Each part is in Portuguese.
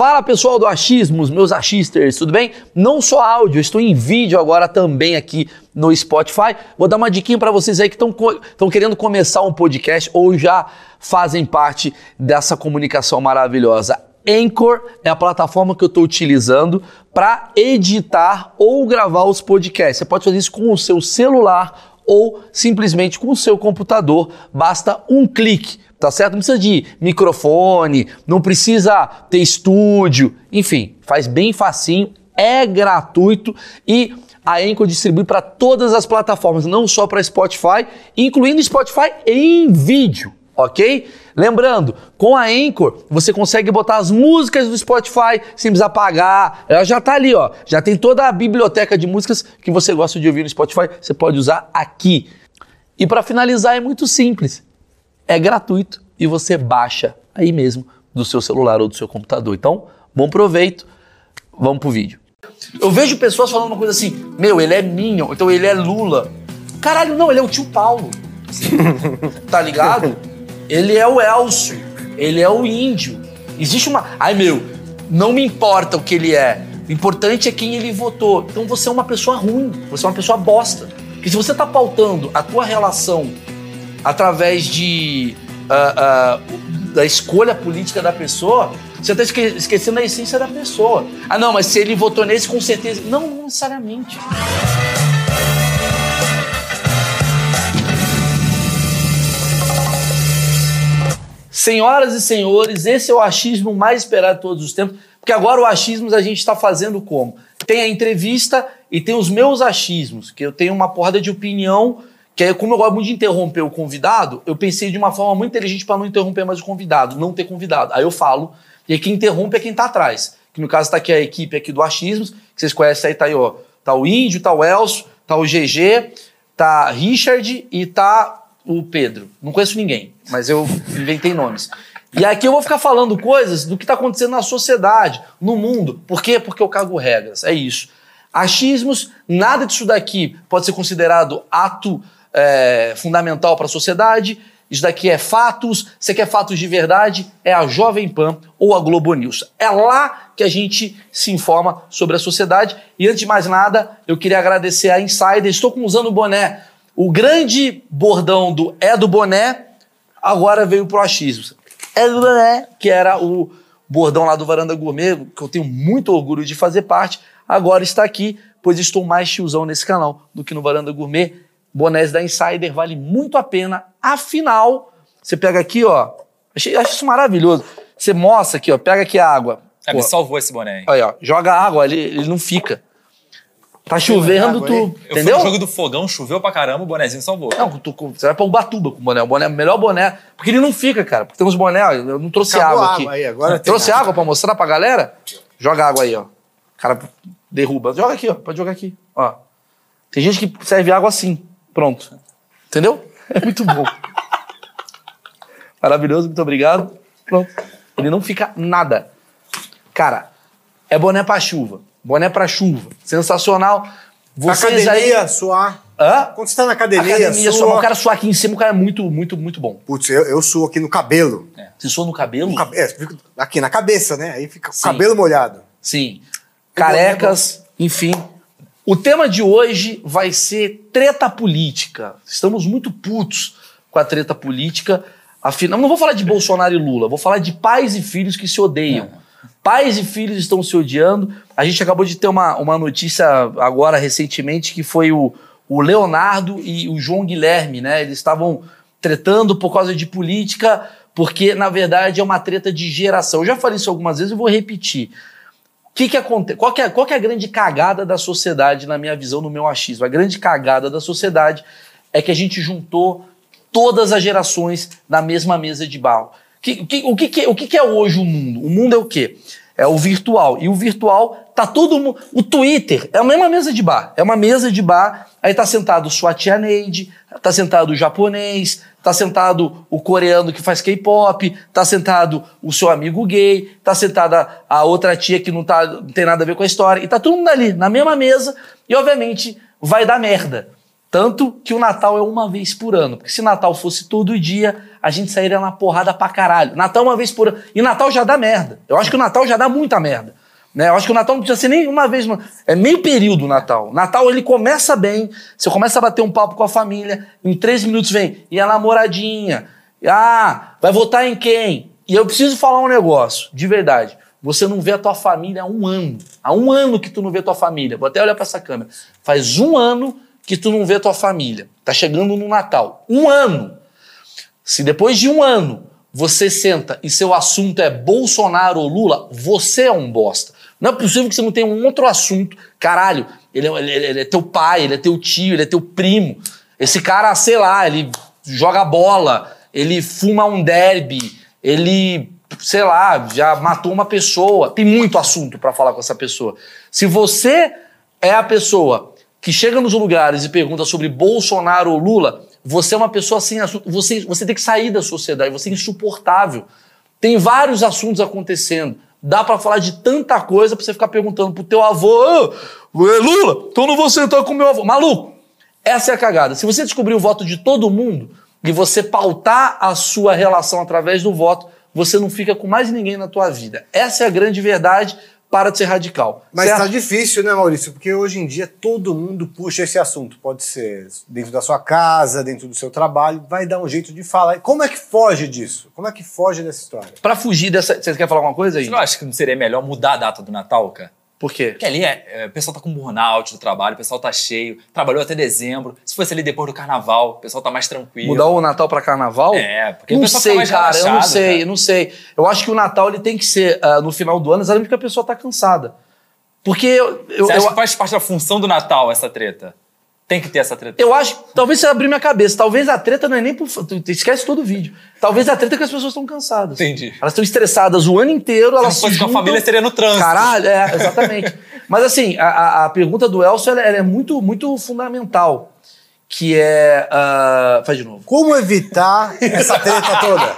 Fala pessoal do Achismos, meus achisters, tudo bem? Não só áudio, estou em vídeo agora também aqui no Spotify. Vou dar uma diquinha para vocês aí que estão querendo começar um podcast ou já fazem parte dessa comunicação maravilhosa. Anchor é a plataforma que eu estou utilizando para editar ou gravar os podcasts. Você pode fazer isso com o seu celular ou simplesmente com o seu computador. Basta um clique tá certo? Não precisa de microfone, não precisa ter estúdio, enfim, faz bem facinho, é gratuito e a Anchor distribui para todas as plataformas, não só para Spotify, incluindo Spotify em vídeo, ok? Lembrando, com a Anchor você consegue botar as músicas do Spotify sem precisar pagar. Ela já está ali, ó. Já tem toda a biblioteca de músicas que você gosta de ouvir no Spotify, você pode usar aqui. E para finalizar é muito simples é gratuito e você baixa aí mesmo do seu celular ou do seu computador. Então, bom proveito, vamos pro vídeo. Eu vejo pessoas falando uma coisa assim, meu, ele é Minion, então ele é Lula. Caralho, não, ele é o tio Paulo. tá ligado? Ele é o Elcio, ele é o índio. Existe uma. Ai, meu, não me importa o que ele é. O importante é quem ele votou. Então você é uma pessoa ruim, você é uma pessoa bosta. Porque se você tá pautando a tua relação através de uh, uh, da escolha política da pessoa, você está esque esquecendo a essência da pessoa. Ah, não, mas se ele votou nesse, com certeza. Não, não necessariamente. Senhoras e senhores, esse é o achismo mais esperado de todos os tempos, porque agora o achismo a gente está fazendo como? Tem a entrevista e tem os meus achismos, que eu tenho uma porrada de opinião que aí, como eu gosto muito de interromper o convidado, eu pensei de uma forma muito inteligente para não interromper mais o convidado, não ter convidado. Aí eu falo, e aí quem interrompe é quem está atrás. Que no caso está aqui a equipe aqui do Achismos, que vocês conhecem aí, tá aí, ó. Tá o Índio, tá o Elcio, tá o GG, tá Richard e tá o Pedro. Não conheço ninguém, mas eu inventei nomes. E aqui eu vou ficar falando coisas do que está acontecendo na sociedade, no mundo. Por quê? Porque eu cago regras. É isso. Achismos, nada disso daqui pode ser considerado ato é, fundamental para a sociedade. Isso daqui é fatos. Você quer fatos de verdade? É a Jovem Pan ou a Globo News. É lá que a gente se informa sobre a sociedade. E antes de mais nada, eu queria agradecer a Insider. Estou usando o boné. O grande bordão do É do Boné agora veio pro achismo. É do Boné, que era o bordão lá do Varanda Gourmet, que eu tenho muito orgulho de fazer parte. Agora está aqui, pois estou mais tiozão nesse canal do que no Varanda Gourmet bonés da Insider vale muito a pena. Afinal, você pega aqui, ó. Achei, acho isso maravilhoso. Você mostra aqui, ó. Pega aqui a água. É, me salvou esse boné. Aí, ó. Joga água, ele, ele não fica. Tá chovendo, tu. Eu entendeu? fui no jogo do fogão, choveu pra caramba, o bonézinho salvou. Não, tu, você vai pra Ubatuba com o boné. O boné, melhor boné. Porque ele não fica, cara. Porque tem uns boné, ó, eu não trouxe Acabou água aqui. Água aí, agora trouxe água pra mostrar pra galera? Joga água aí, ó. O cara derruba. Joga aqui, ó. Pode jogar aqui. Ó. Tem gente que serve água assim. Pronto. Entendeu? É muito bom. Maravilhoso, muito obrigado. Pronto. Ele não fica nada. Cara, é boné pra chuva. Boné pra chuva. Sensacional. Vocês academia, aí... suar. Hã? Quando você tá na academia, academia sua... o cara suar aqui em cima, o cara é muito, muito, muito bom. Putz, eu, eu suo aqui no cabelo. É. Você sua no cabelo? No é, aqui na cabeça, né? Aí fica o cabelo molhado. Sim. Carecas, enfim. O tema de hoje vai ser treta política. Estamos muito putos com a treta política. Afinal, não vou falar de Bolsonaro e Lula, vou falar de pais e filhos que se odeiam. É. Pais e filhos estão se odiando. A gente acabou de ter uma, uma notícia agora, recentemente, que foi o, o Leonardo e o João Guilherme, né? Eles estavam tretando por causa de política, porque, na verdade, é uma treta de geração. Eu já falei isso algumas vezes e vou repetir que que acontece? Qual que, é, qual que é a grande cagada da sociedade, na minha visão, no meu achismo? A grande cagada da sociedade é que a gente juntou todas as gerações na mesma mesa de barro. Que, que, o que, que, o que, que é hoje o mundo? O mundo é o quê? É o virtual. E o virtual tá todo. O Twitter é a mesma mesa de bar. É uma mesa de bar. Aí tá sentado sua tia Neide, tá sentado o japonês, tá sentado o coreano que faz K-pop, tá sentado o seu amigo gay, tá sentada a outra tia que não, tá, não tem nada a ver com a história, e tá todo mundo ali, na mesma mesa, e obviamente vai dar merda. Tanto que o Natal é uma vez por ano. Porque se Natal fosse todo dia, a gente sairia na porrada pra caralho. Natal uma vez por ano. E Natal já dá merda. Eu acho que o Natal já dá muita merda. Né? Eu acho que o Natal não precisa ser nem uma vez. É meio período o Natal. Natal ele começa bem, você começa a bater um papo com a família, em três minutos vem, e a namoradinha? Ah, vai votar em quem? E eu preciso falar um negócio, de verdade. Você não vê a tua família há um ano. Há um ano que tu não vê a tua família. Vou até olhar para essa câmera. Faz um ano que tu não vê tua família. Tá chegando no Natal. Um ano. Se depois de um ano você senta e seu assunto é Bolsonaro ou Lula, você é um bosta. Não é possível que você não tenha um outro assunto. Caralho, ele é, ele, ele é teu pai, ele é teu tio, ele é teu primo. Esse cara, sei lá, ele joga bola, ele fuma um derby, ele, sei lá, já matou uma pessoa. Tem muito assunto para falar com essa pessoa. Se você é a pessoa que chega nos lugares e pergunta sobre Bolsonaro ou Lula, você é uma pessoa sem assunto. Você, você tem que sair da sociedade, você é insuportável. Tem vários assuntos acontecendo. Dá para falar de tanta coisa pra você ficar perguntando pro teu avô, oh, Lula, então não vou sentar com meu avô. Maluco, essa é a cagada. Se você descobrir o voto de todo mundo e você pautar a sua relação através do voto, você não fica com mais ninguém na tua vida. Essa é a grande verdade para de ser radical. Mas certo? tá difícil, né, Maurício? Porque hoje em dia todo mundo puxa esse assunto. Pode ser dentro da sua casa, dentro do seu trabalho, vai dar um jeito de falar. Como é que foge disso? Como é que foge dessa história? Para fugir dessa. Você quer falar alguma coisa aí? Você não acha que não seria melhor mudar a data do Natal, cara? Por quê? Porque ali é, é, o pessoal tá com burnout do trabalho, o pessoal tá cheio, trabalhou até dezembro. Se fosse ali depois do carnaval, o pessoal tá mais tranquilo. Mudar o Natal para carnaval? É, porque não o pessoal sei, fica mais cara, eu não relaxado, sei, cara. eu não sei. Eu acho que o Natal ele tem que ser uh, no final do ano, exatamente porque a pessoa tá cansada. Porque eu, eu, Você acha eu, que faz parte da função do Natal essa treta? Tem que ter essa treta. eu acho, talvez você abrir minha cabeça, talvez a treta não é nem por. Esquece todo o vídeo. Talvez a treta é que as pessoas estão cansadas. Entendi. Elas estão estressadas o ano inteiro, elas Se fosse se com a juntam- família, seria no trânsito. Caralho, é, exatamente. Mas assim, a, a- a pergunta do Elcio ela, ela é muito, muito fundamental. Que é. ah, faz de novo. Como evitar essa treta toda?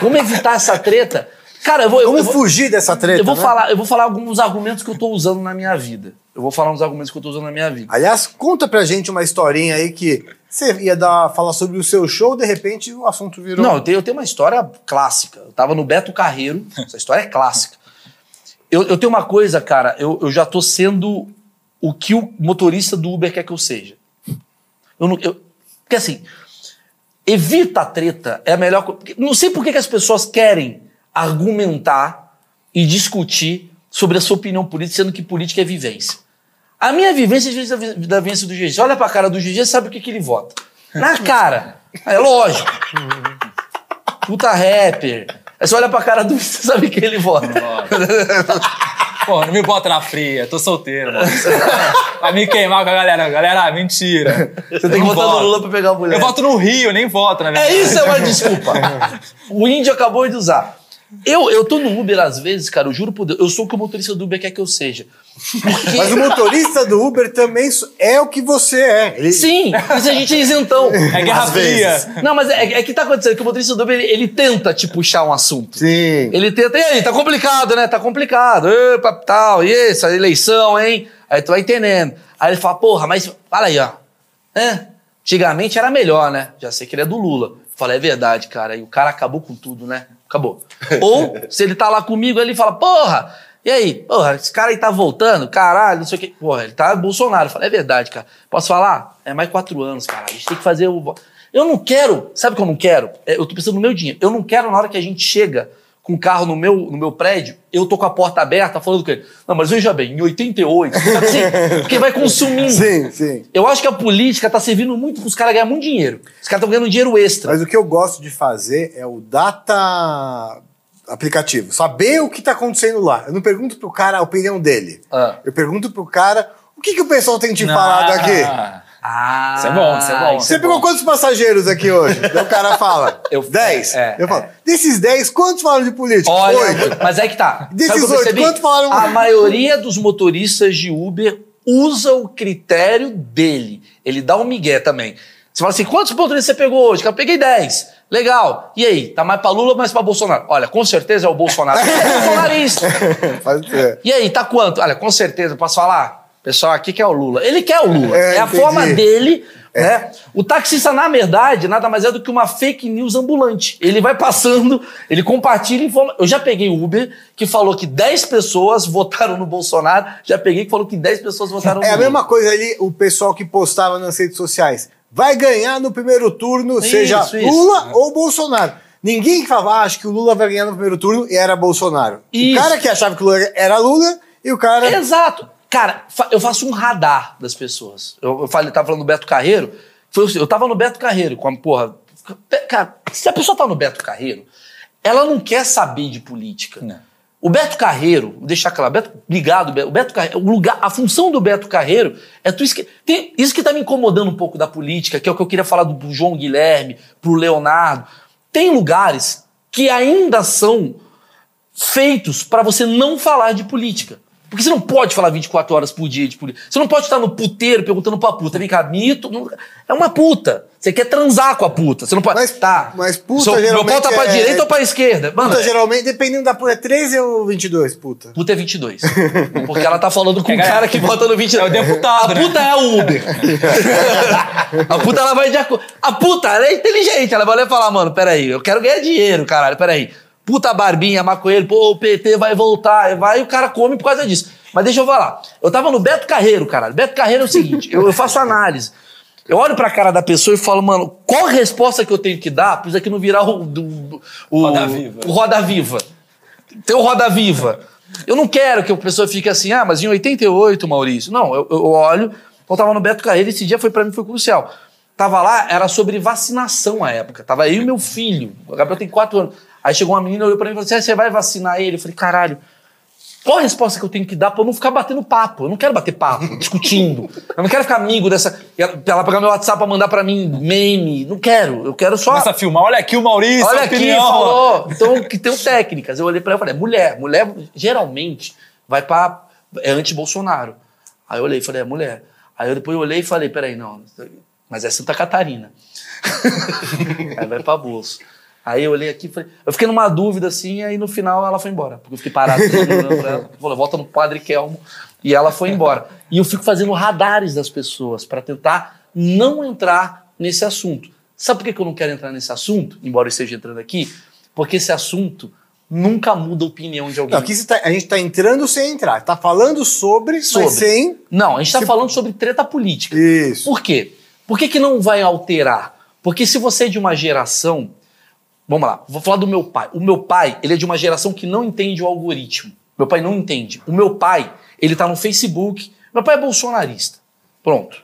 Como evitar essa treta? Cara, eu vou. Como eu fugir dessa treta? Eu vou, né? falar, eu vou falar alguns argumentos que eu tô usando na minha vida. Eu vou falar uns argumentos que eu tô usando na minha vida. Aliás, conta pra gente uma historinha aí que você ia dar, falar sobre o seu show, de repente o assunto virou. Não, eu tenho, eu tenho uma história clássica. Eu tava no Beto Carreiro, essa história é clássica. Eu, eu tenho uma coisa, cara, eu, eu já tô sendo o que o motorista do Uber quer que eu seja. Eu não, eu, porque assim, evita a treta é a melhor coisa. Não sei por que, que as pessoas querem argumentar e discutir sobre a sua opinião política, sendo que política é vivência. A minha vivência é diferente da, da vivência do GG. Você olha pra cara do GG, sabe o que, que ele vota. Na cara. É lógico. Puta rapper. Aí você olha pra cara do você sabe que ele vota. Pô, não me bota na fria, tô solteiro, mano. Vai me queimar com a galera. Galera, mentira. Você tem que votar no Lula pra pegar a mulher. Eu voto no Rio, nem voto, na É verdade. isso, é uma desculpa. O índio acabou de usar. Eu, eu tô no Uber às vezes, cara, eu juro por Deus, eu sou o que o motorista do Uber quer que eu seja. Porque... Mas o motorista do Uber também é o que você é. Ele- Sim, mas a gente é isentão. É Guerra Às Fria. Não, mas é, é que tá acontecendo que o motorista do Uber, ele, ele tenta te puxar um assunto. Sim. Ele tenta, e aí, tá complicado, né? Tá complicado. Epa, tal, e essa eleição, hein? Aí tu vai entendendo. Aí ele fala, porra, mas fala aí, ó. É, antigamente era melhor, né? Já sei que ele é do Lula. Fala, é verdade, cara. E o cara acabou com tudo, né? Acabou. Ou, se ele tá lá comigo, ele fala, porra, e aí? Porra, esse cara aí tá voltando, caralho, não sei o quê. Porra, ele tá Bolsonaro. Fala, é verdade, cara. Posso falar? É mais quatro anos, cara. A gente tem que fazer o. Eu não quero, sabe o que eu não quero? É, Eu tô pensando no meu dinheiro. Eu não quero, na hora que a gente chega com o carro no meu, no meu prédio, eu tô com a porta aberta falando com ele. Não, mas veja bem, em 88, sabe assim? Porque vai consumindo. Sim, sim. Eu acho que a política tá servindo muito pros caras ganhar muito dinheiro. Os caras estão ganhando dinheiro extra. Mas o que eu gosto de fazer é o data aplicativo. Saber o que tá acontecendo lá. Eu não pergunto pro cara a opinião dele. Ah. Eu pergunto pro cara o que, que o pessoal tem te falado aqui. Ah, Isso é bom, isso é bom. Você é pegou bom. quantos passageiros aqui hoje? O cara fala. Eu- 10. é, eu falo, desses 10, quantos falaram de política? Olha, Oito. mas é que tá. Desses oito, percebi? quanto falaram? A maioria dos motoristas de Uber usa o critério dele. Ele dá um migué também. Você fala assim, quantos motoristas você pegou hoje? Cara, Eu peguei 10. Legal. E aí? Tá mais pra Lula ou mais pra Bolsonaro? Olha, com certeza é o Bolsonaro. É bolsonarista. E aí, tá quanto? Olha, com certeza, posso falar? Pessoal aqui quer o Lula. Ele quer o Lula. É, É, a entendi. forma dele, né? O taxista, na verdade, nada mais é do que uma fake news ambulante. Ele vai passando, ele compartilha informação. Eu já peguei Uber que falou que 10 pessoas votaram no Bolsonaro. Já peguei que falou que 10 pessoas votaram no É a Lula. mesma coisa ali, o pessoal que postava nas redes sociais. Vai ganhar no primeiro turno, Isso, seja isso. Lula ou Bolsonaro. Ninguém que falava, ah, acho que o Lula vai ganhar no primeiro turno e era Bolsonaro. Isso. O cara que achava que o Lula era Lula e o cara. Exato. Cara, eu faço um radar das pessoas. Eu, eu falei, tava falando do Beto Carreiro. Foi, assim, eu tava no Beto Carreiro com a porra. Cara, se a pessoa tá no Beto Carreiro, ela não quer saber de política. Não. O Beto Carreiro, vou deixar claro, Beto, ligado, o Beto Carreiro, o lugar, a função do Beto Carreiro é tu esque... tem, isso que tá me incomodando um pouco da política, que é o que eu queria falar do, do João Guilherme, pro Leonardo. Tem lugares que ainda são feitos para você não falar de política. Porque você não pode falar 24 horas por dia de política. Você não pode estar no puteiro perguntando pra puta, vem cá, mito. não- É uma puta. Você quer transar com a puta. Você não pode. Mas- tá. mas puta Seu- Meu geralmente pau tá pra é- direita ou pra esquerda? Mano, Puta, geralmente, dependendo da puta, é 13 ou 22, puta. Puta é 22. Porque ela tá falando com É, o cara que vota no 22. é o deputado, A né? puta é o Uber. a puta, ela vai de acordo. A puta, ela é inteligente. Ela vai olhar e falar, mano, peraí, eu quero ganhar dinheiro, caralho, peraí. Puta barbinha, maconheiro, pô, o PT vai voltar. Vai e o cara come por causa disso. Mas deixa eu falar. Eu tava no Beto Carreiro, caralho. Beto Carreiro é o seguinte, eu, eu faço análise. Eu olho pra cara da pessoa e falo, mano, qual a resposta que eu tenho que dar pra isso aqui não virar o, do, o, Roda Viva. o Roda Viva? Tem o Roda Viva. Eu não quero que a pessoa fique assim, ah, mas em 88, Maurício. Não, eu, eu olho, eu tava no Beto Carreiro, esse dia foi para mim foi crucial. Tava lá, era sobre vacinação à época. Tava eu e meu filho. O Gabriel tem quatro anos. Aí chegou uma menina, olhou pra mim e falou assim: "Ah, você vai vacinar ele? Eu falei, caralho. Qual a resposta que eu tenho que dar pra eu não ficar batendo papo? Eu não quero bater papo, discutindo. Eu não quero ficar amigo dessa. Ela ela pegar meu WhatsApp pra mandar pra mim meme. Não quero. Eu quero só. Começa a filmar, olha aqui o Maurício, Olha aqui, opinião. falou. Então, que tem técnicas. Eu olhei pra ela e falei, mulher. Mulher, geralmente, vai pra... É anti-Bolsonaro. Aí eu olhei e falei, é mulher. Aí eu depois olhei e falei, peraí, não. Mas é Santa Catarina. aí vai pra bolso. Aí eu olhei aqui e falei... Eu fiquei numa dúvida, assim, e aí no final ela foi embora. Porque eu fiquei parado olhando pra ela. Volta no Padre Kelmo. E ela foi embora. E eu fico fazendo radares das pessoas pra tentar não entrar nesse assunto. Sabe por que eu não quero entrar nesse assunto? Embora eu esteja entrando aqui. Porque esse assunto nunca muda a opinião de alguém. Não, aqui tá- a gente tá entrando sem entrar. Tá falando sobre, Sobre. sem. Não, a gente está falando sobre treta política. Isso. Por quê? Por que, que não vai alterar? Porque se você é de uma geração. Vamos lá, vou falar do meu pai. O meu pai, ele é de uma geração que não entende o algoritmo. Meu pai não entende. O meu pai, ele tá no Facebook. Meu pai é bolsonarista. Pronto.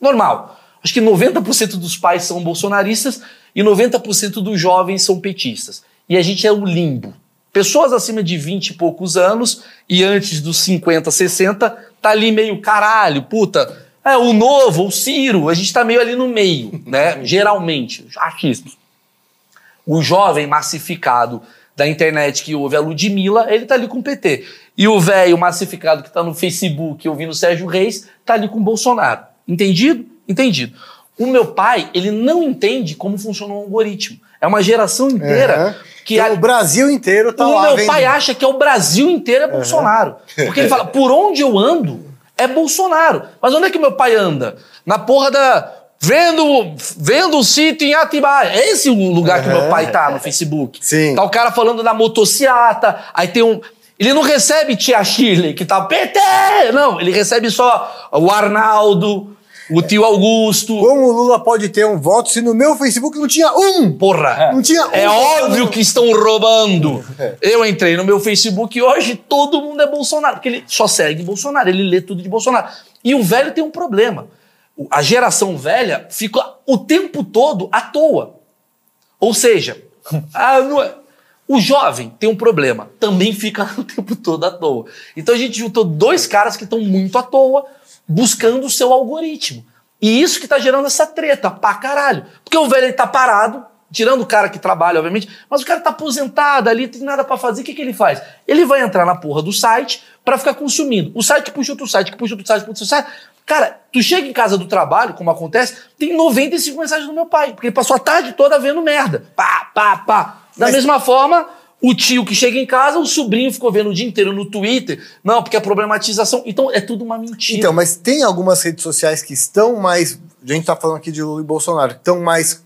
Normal. Acho que 90% dos pais são bolsonaristas e 90% dos jovens são petistas. E a gente é o limbo. Pessoas acima de 20 e poucos anos e antes dos 50, 60, tá ali meio caralho, puta. É o novo, o Ciro, a gente tá meio ali no meio, né? Geralmente, achismos. O jovem massificado da internet que ouve a Ludmilla, ele tá ali com o PT. E o velho massificado que tá no Facebook ouvindo o Sérgio Reis, tá ali com o Bolsonaro. Entendido? Entendido. O meu pai, ele não entende como funciona o algoritmo. É uma geração inteira Aham. que Então, a- o Brasil inteiro tá o lá. meu vendo. pai acha que é o Brasil inteiro é Bolsonaro. Porque ele fala, por onde eu ando é Bolsonaro. Mas onde é que meu pai anda? Na porra da. Vendo, vendo o sítio em Atibaia. É esse o lugar que meu pai tá no Facebook. Sim. Tá o cara falando da motociata, aí tem um. Ele não recebe tia Shirley, que tá PT! Não, ele recebe só o Arnaldo, o tio Augusto. Como o Lula pode ter um voto se no meu Facebook não tinha um? Porra! Não tinha É um óbvio que estão roubando. Eu entrei no meu Facebook e hoje todo mundo é Bolsonaro, porque ele só segue Bolsonaro, ele lê tudo de Bolsonaro. E o velho tem um problema. A geração velha fica o tempo todo à toa. Ou seja, ah, não é- o jovem tem um problema, também fica o tempo todo à toa. Então a gente juntou dois caras que estão muito à toa, buscando o seu algoritmo. E isso que tá gerando essa treta pra caralho. Porque o velho ele tá parado, tirando o cara que trabalha, obviamente, mas o cara tá aposentado ali, tem nada pra fazer, o que, que ele faz? Ele vai entrar na porra do site pra ficar consumindo. O site puxa outro site, que puxa outro site, puxa outro site. Cara, tu chega em casa do trabalho, como acontece, tem 95 mensagens do meu pai, porque ele passou a tarde toda vendo merda. Pá, pá, pá. Da Mas- mesma forma, O tio que chega em casa, o sobrinho ficou vendo o dia inteiro no Twitter. Não, porque é problematização. Então é tudo uma mentira. Então, mas tem algumas redes sociais que estão mais. A gente tá falando aqui de Lula e Bolsonaro, que estão mais.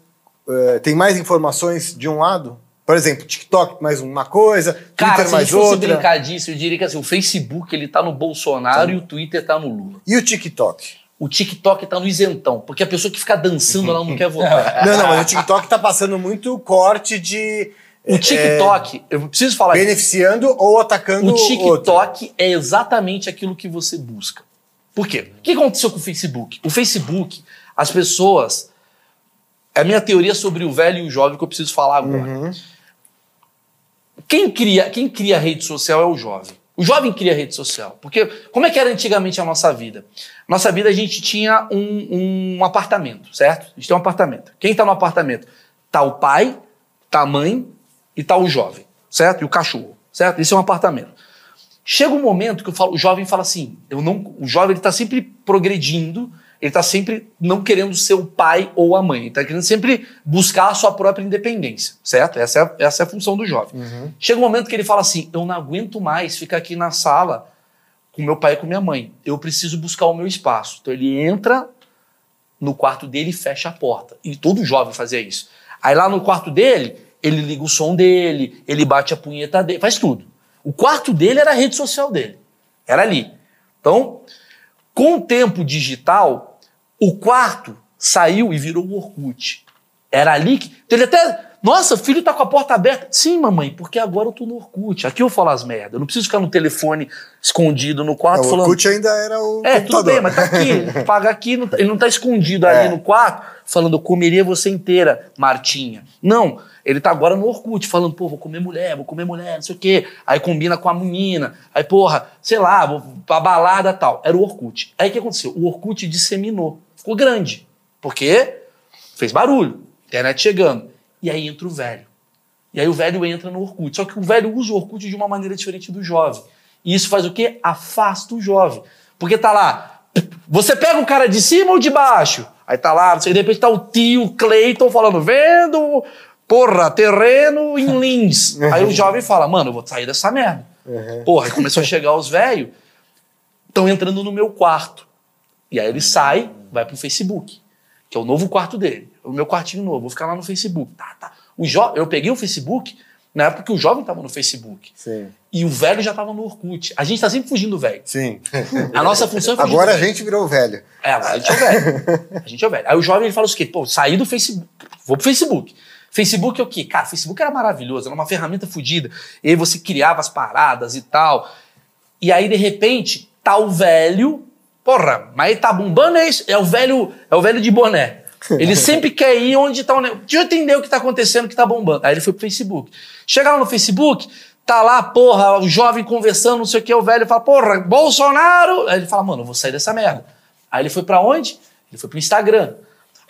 eh, tem mais informações de um lado? Por exemplo, TikTok mais uma coisa, Cara, Twitter se a mais gente fosse outra. brincar disso, eu diria que assim, o Facebook ele tá no Bolsonaro e o Twitter tá no Lula. E o TikTok? O TikTok tá no isentão, porque a pessoa que fica dançando ela não quer votar. Não, não, mas o TikTok tá passando muito corte de. O TikTok, eu preciso falar é, beneficiando ou atacando O outro. TikTok é exatamente aquilo que você busca. Por quê? O que aconteceu com o Facebook? O Facebook, as pessoas. É a minha teoria sobre o velho e o jovem que eu preciso falar agora. Uhum. Quem cria, quem cria rede social é o jovem. O jovem cria rede social. Porque como é que era antigamente a nossa vida? Nossa vida a gente tinha um, um apartamento, certo? A gente tem um apartamento. Quem está no apartamento? Tá o pai, tá a mãe e tá o jovem, certo? E o cachorro, certo? Esse é um apartamento. Chega um momento que falo, o jovem fala assim, eu não, o jovem ele está sempre progredindo, ele está sempre não querendo ser o pai ou a mãe, ele está querendo sempre buscar a sua própria independência, certo? Essa é, a- essa é a função do jovem. Chega um momento que ele fala assim, eu não aguento mais ficar aqui na sala com meu pai e com minha mãe, eu preciso buscar o meu espaço. Então ele entra no quarto dele e fecha a porta. E todo jovem fazia isso. Aí lá no quarto dele, ele liga o som dele, ele bate a punheta dele, faz tudo. O quarto dele era a rede social dele. Era ali. Então, com o tempo digital, o quarto saiu e virou o Orkut. Era ali que. Então ele até. Nossa, o filho tá com a porta aberta. Sim, mamãe, porque agora eu tô no Orkut. Aqui eu falo as merdas. Eu não preciso ficar no telefone escondido no quarto Não, o falando. Orkut ainda era o É, computador. tudo bem, mas tá aqui. Paga aqui, não tá- ele não tá escondido ali É. no quarto, falando, eu comeria você inteira, Martinha. Não, ele tá agora no Orkut, falando, pô, vou comer mulher, vou comer mulher, não sei o quê. Aí combina com a menina. Aí, porra, sei lá, vou pra balada e tal. Era o Orkut. Aí o que aconteceu? O Orkut disseminou. Ficou grande. Porque fez barulho. Internet chegando. E aí entra o velho. E aí o velho entra no Orkut. Só que o velho usa o Orkut de uma maneira diferente do jovem. E isso faz o quê? Afasta o jovem. Porque tá lá, você pega o cara de cima ou de baixo? Aí tá lá, não sei, de repente tá o tio Cleiton falando, vendo, porra, terreno em Lins. aí o jovem fala, mano, eu vou sair dessa merda. Porra, aí começou a chegar os velhos, estão entrando no meu quarto. E aí ele sai, vai pro Facebook, que é o novo quarto dele. O meu quartinho novo, vou ficar lá no Facebook. Tá, tá. O jo eu peguei o Facebook na época que o jovem tava no Facebook. Sim, E o velho já tava no Orkut. A gente tá sempre fugindo do velho. sim. A nossa função é fugir Agora a gente virou velho. É, a gente é o velho. A gente é o velho. Aí o jovem ele fala o quê? Pô, saí do Facebook. Vou pro Facebook. Facebook é o quê? Cara, Facebook era maravilhoso, era uma ferramenta fodida. E aí você criava as paradas e tal. E aí, de repente, tá o velho. Porra, mas tá bombando é isso? É o velho, é o velho de boné. Ele sempre quer ir onde tá o negócio. Deixa eu entender o que tá acontecendo que tá bombando. Aí ele foi pro Facebook. Chega lá no Facebook, tá lá, porra, o jovem conversando, não sei o que, o velho fala, porra, Bolsonaro. Aí ele fala, mano, eu vou sair dessa merda. Aí ele foi pra onde? Ele foi pro Instagram.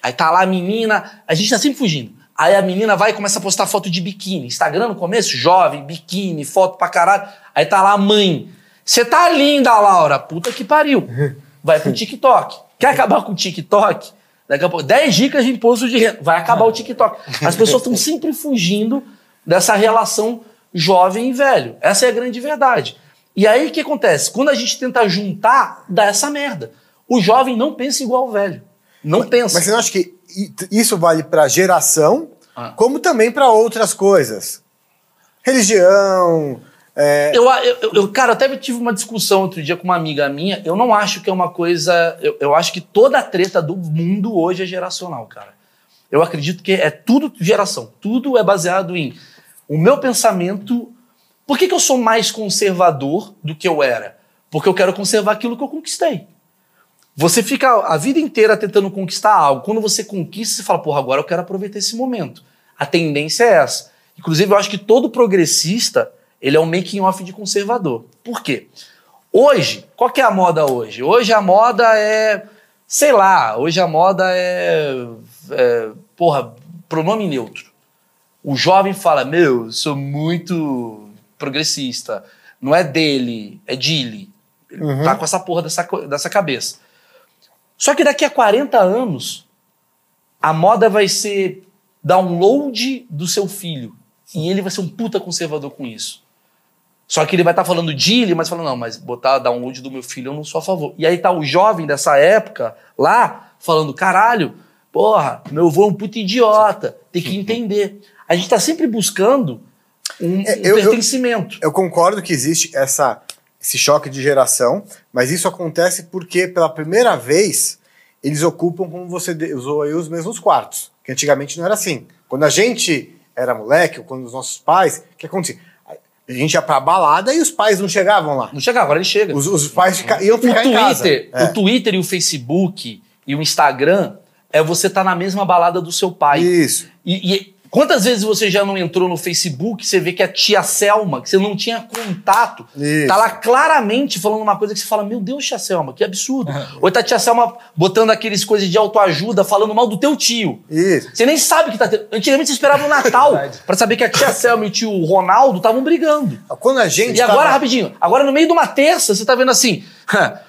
Aí tá lá a menina, a gente tá sempre fugindo. Aí a menina vai e começa a postar foto de biquíni. Instagram no começo, jovem, biquíni, foto pra caralho. Aí tá lá a mãe. Você tá linda, Laura. Puta que pariu. Vai pro TikTok. Quer acabar com o TikTok? Daqui a pouco, 10 dicas de imposto de renda. Vai acabar o TikTok. As pessoas estão sempre fugindo dessa relação jovem e velho. Essa é a grande verdade. E aí o que acontece? Quando a gente tenta juntar, dá essa merda. O jovem não pensa igual o velho. Não pensa. Mas você não acha que isso vale para geração, Ah. como também para outras coisas? Religião. É, Eu, eu, eu- cara, até tive uma discussão outro dia com uma amiga minha. Eu não acho que é uma coisa. Eu, eu acho que toda a treta do mundo hoje é geracional, cara. Eu acredito que é tudo geração. Tudo é baseado em o meu pensamento. Por que, que eu sou mais conservador do que eu era? Porque eu quero conservar aquilo que eu conquistei. Você fica a vida inteira tentando conquistar algo. Quando você conquista, você fala, porra, agora eu quero aproveitar esse momento. A tendência é essa. Inclusive, eu acho que todo progressista, ele é um making off de conservador. Por quê? Hoje, qual que é a moda hoje? Hoje a moda é, sei lá, hoje a moda é, é porra, pronome neutro. O jovem fala, meu, eu sou muito progressista. Não é dele, é dele. Ele tá com essa porra dessa, dessa cabeça. Só que daqui a 40 anos, a moda vai ser download do seu filho. E ele vai ser um puta conservador com isso. Só que ele vai estar tá falando de ele, mas falando, não, mas botar download do meu filho eu não sou a favor. E aí tá o jovem dessa época lá falando, caralho, porra, meu avô é um puta idiota, tem que entender. A gente tá sempre buscando um, É, um eu- eu- pertencimento. Eu concordo que existe essa, esse choque de geração, mas isso acontece porque, pela primeira vez, eles ocupam, como você usou aí, os mesmos quartos. Que antigamente não era assim. Quando a gente era moleque, ou quando os nossos pais, o que acontecia? A gente ia pra balada e os pais não chegavam lá. Não chega agora, ele chega. Os, os pais fica, iam o ficar em casa. Twitter, É. o Twitter e o Facebook e o Instagram é você estar na mesma balada do seu pai. Isso. E, e quantas vezes você já não entrou no Facebook, você vê que a tia Selma, que você não tinha contato, Isso. tá lá claramente falando uma coisa que você fala, meu Deus, tia Selma, que absurdo. Ou tá a tia Selma botando aqueles coisas de autoajuda, falando mal do teu tio. Isso. Você nem sabe que tá tendo. Antigamente você esperava o Natal Verdade. pra saber que a tia Selma e o tio Ronaldo estavam brigando. Quando a gente. E agora, tava- rapidinho, agora no meio de uma terça, você tá vendo assim,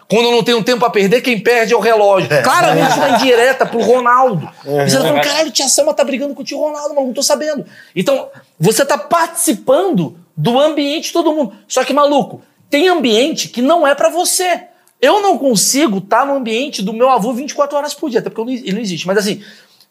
quando não tenho tempo a perder, quem perde é o relógio. Claramente uma indireta pro Ronaldo. E você tá falando, caralho, tia Selma tá brigando com o tio Ronaldo, maluco, não tô sabendo. Então, você tá participando do ambiente de todo mundo. Só que, maluco, tem ambiente que não é pra você. Eu não consigo estar no ambiente do meu avô 24 horas por dia, até porque não- ele não existe. Mas assim,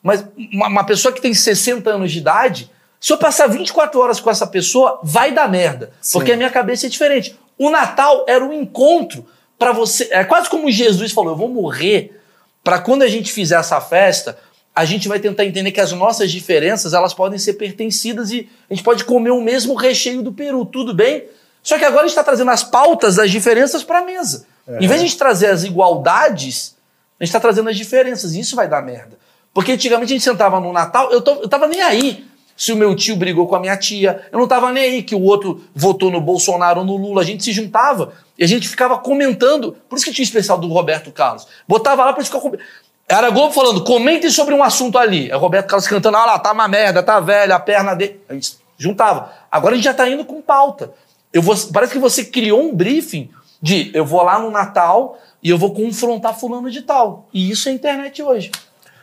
mas uma, uma pessoa que tem 60 anos de idade, se eu passar 24 horas com essa pessoa, vai dar merda. Porque a minha cabeça é diferente. O Natal era um encontro pra você. É quase como Jesus falou: eu vou morrer pra quando a gente fizer essa festa, a gente vai tentar entender que as nossas diferenças elas podem ser pertencidas e a gente pode comer o mesmo recheio do peru, tudo bem? Só que agora a gente está trazendo as pautas das diferenças para a mesa. Em vez de a gente trazer as igualdades, a gente está trazendo as diferenças e isso vai dar merda. Porque antigamente a gente sentava no Natal, eu, tô, eu tava nem aí se o meu tio brigou com a minha tia, eu não tava nem aí que o outro votou no Bolsonaro ou no Lula, a gente se juntava e a gente ficava comentando, por isso que tinha o especial do Roberto Carlos, botava lá gente ficar comentando. Era Globo falando, comentem sobre um assunto ali. É o Roberto Carlos cantando, ah lá, tá uma merda, tá velha, a perna dele. A gente juntava. Agora a gente já tá indo com pauta. Eu vou, parece que você criou um briefing de eu vou lá no Natal e eu vou confrontar fulano de tal. E isso é internet hoje.